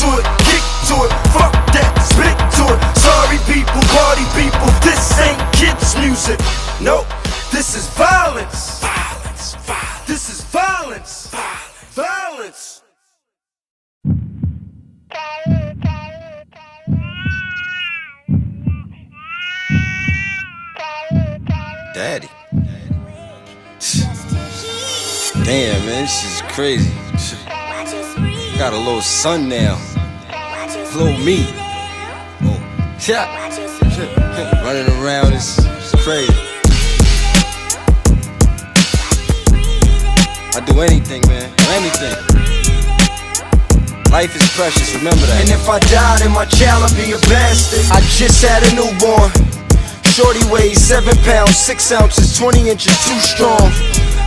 To it, kick to it, fuck that, spit to it. Sorry people, party people, this ain't kids music. No, this is violence. Violence, violence. This is violence. Violence. violence. Damn, man, this is crazy. Got a little sun now. Little me. Oh, yeah. Running around is crazy. I do anything, man. Anything. Life is precious, remember that. And if I die, then my child will be a bastard. I just had a newborn. Shorty weighs 7 pounds, 6 ounces, 20 inches, too strong.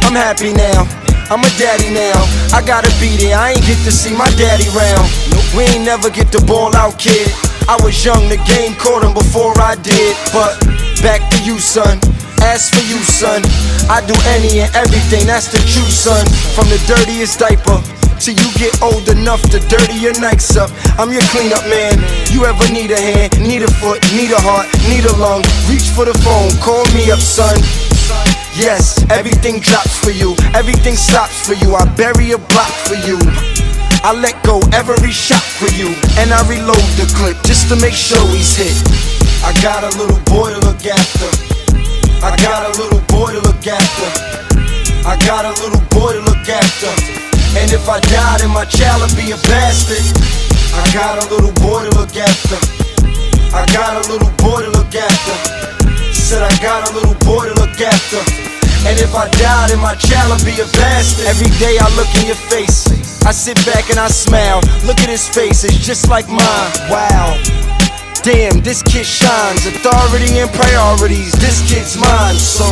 I'm happy now. I'm a daddy now. I gotta be there. I ain't get to see my daddy round. We ain't never get the ball out, kid. I was young, the game caught him before I did. But back to you, son. As for you, son, I do any and everything. That's the truth, son. From the dirtiest diaper. Till you get old enough to dirty your nights up. I'm your cleanup man. You ever need a hand, need a foot, need a heart, need a lung. Reach for the phone, call me up, son. Yes, everything drops for you, everything stops for you. I bury a block for you. I let go every shot for you, and I reload the clip just to make sure he's hit. I got a little boy to look after. I got a little boy to look after. I got a little boy to look after. And if I die, then my child will be a bastard. I got a little boy to look after. I got a little boy to look after. Said I got a little boy to look after. And if I die, then my child will be a bastard. Every day I look in your face. I sit back and I smile. Look at his face, it's just like mine. Wow. Damn, this kid shines. Authority and priorities. This kid's mine. So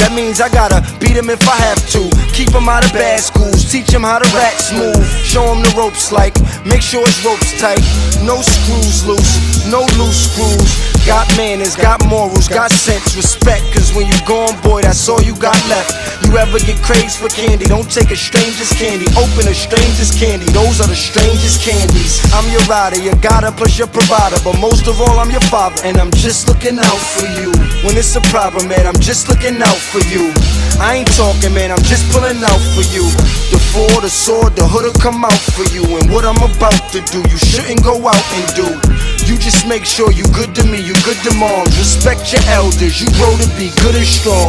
that means I gotta beat him if I have to. Keep him out of bad schools. Teach him how to rat smooth. Show him the ropes like. Make sure his ropes tight. No screws loose. No loose screws. Got manners, got morals, got sense, respect. Cause when you gone, boy, that's all you got left. You ever get crazed for candy? Don't take a stranger's candy. Open a stranger's candy. Those are the strangest candies. I'm your rider, your guider, plus your provider. But most of all, I'm your father. And I'm just looking out for you. When it's a problem, man, I'm just looking out for you. I ain't talking, man, I'm just pulling out for you. The four, the sword, the hood'll come out for you. And what I'm about to do, you shouldn't go out and do. You just make sure you good to me, you good to moms. Respect your elders, you grow to be good and strong.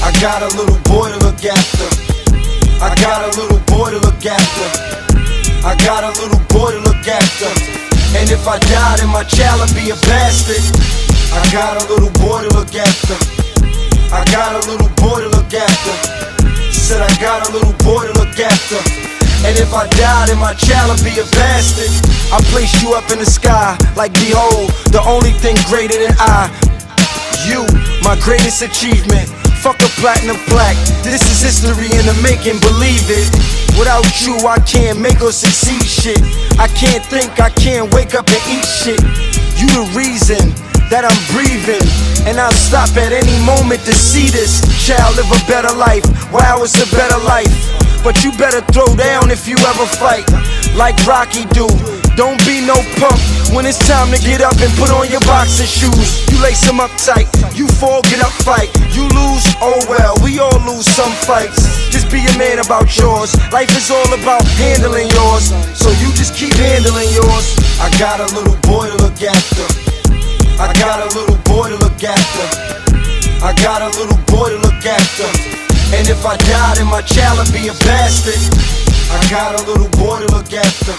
I got a little boy to look after. I got a little boy to look after. I got a little boy to look after. And if I die, then my child will be a bastard. I got a little boy to look after. I got a little boy to look after. Said I got a little boy to look after. And if I die, then my child will be a bastard. I place you up in the sky, like behold, the only thing greater than I. You, my greatest achievement. Fuck a platinum plaque. This is history in the making, believe it. Without you, I can't make or succeed shit. I can't think, I can't wake up and eat shit. You the reason that I'm breathing. And I'll stop at any moment to see this child live a better life. Wow, it's a better life. But you better throw down if you ever fight, like Rocky do. Don't be no punk when it's time to get up and put on your boxing shoes. You lace them up tight, you fall, get up, fight. You lose, oh well, we all lose some fights. Just be a man about yours. Life is all about handling yours, so you just keep handling yours. I got a little boy to look after. I got a little boy to look after. I got a little boy to look after. And if I die, then my child will be a bastard. I got a little boy to look after.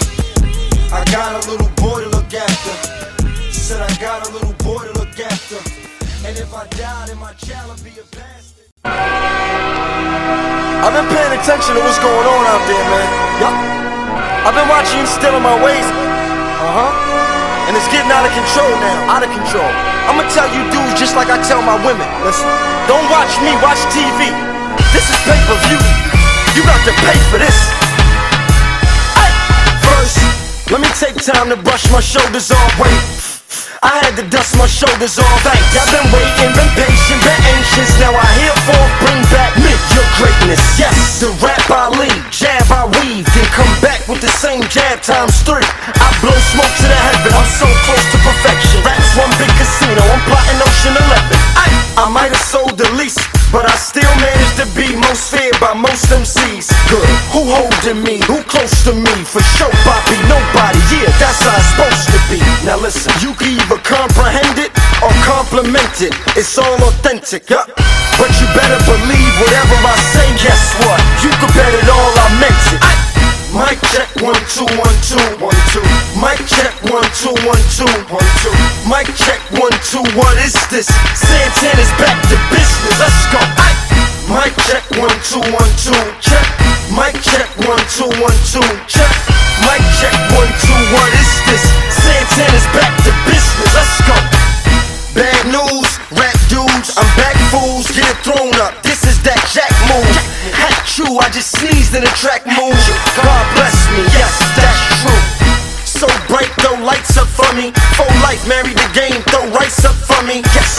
I got a little boy to look after. Said I got a little boy to look after. And if I die, then my child will be a bastard. I've been paying attention to what's going on out there, man. Yup. I've been watching you still my ways. Uh huh. And it's getting out of control now. Out of control. I'ma tell you dudes just like I tell my women. Listen, don't watch me, watch TV. This is pay per view. You got to pay for this. Ay. First, let me take time to brush my shoulders off. Wait. I had to dust my shoulders off. Thanks. I've been waiting, been patient, been anxious. Now I hear herefore bring back me, your greatness. Yes, the rap I lead, jab I weave, then come back with the same jab times three. I blow smoke to the heaven. I'm so most MCs. Good. Who holding me? Who close to me? For sure, Bobby, nobody. Yeah, that's how it's supposed to be. Now listen, you can either comprehend it or compliment it. It's all authentic, yeah. But you better believe whatever I say, guess what? You can bet it all, I meant it. I, Mic check one two one two one two. Mic check one two one two one two. Mic check one two. What is this? Santana's back to business. Let's go. Aye. Mic check one two one two. Check. Mic check one two one two. Check. Mic check one two. What is this? Santana's back to business. Let's go. Bad news, rap dudes. I'm back, fools. Get it thrown up. This is that Jack move. Hat true. I just sneezed in the track move. God bless me. Yes, that's true. so bright, throw lights up for me. Full life, marry the game, throw rice up for me. Yes,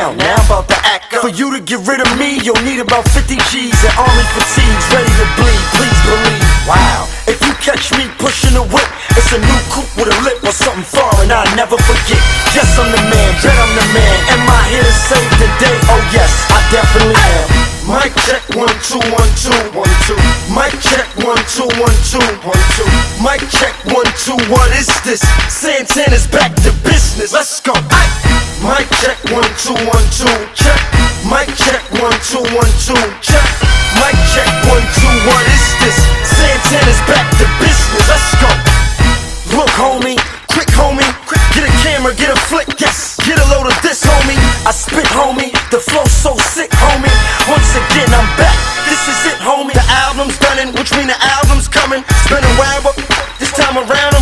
down. Now I'm about to act up. For you to get rid of me, you'll need about 50 G's and army fatigues ready to bleed. Please believe. Wow, if you catch me pushing a whip, it's a new coupe with a lip or something foreign. I'll never forget. Yes, I'm the man, bet I'm the man. Am I here to save check one two one two one two. Mic check one two one two one two. Mic check one two. What is this? Santana's back to business. Let's go. Mic check one two one two. Check. Mic check one two one two. Check. Mic check one two. What is this? Santana's back to business. Let's go. Look, homie, quick, homie. Get a camera, get a flick, yes. Get a load of this, homie. I spit, homie. The flow so sick, homie. Once again, which mean the album's coming. It's been a while, but this time around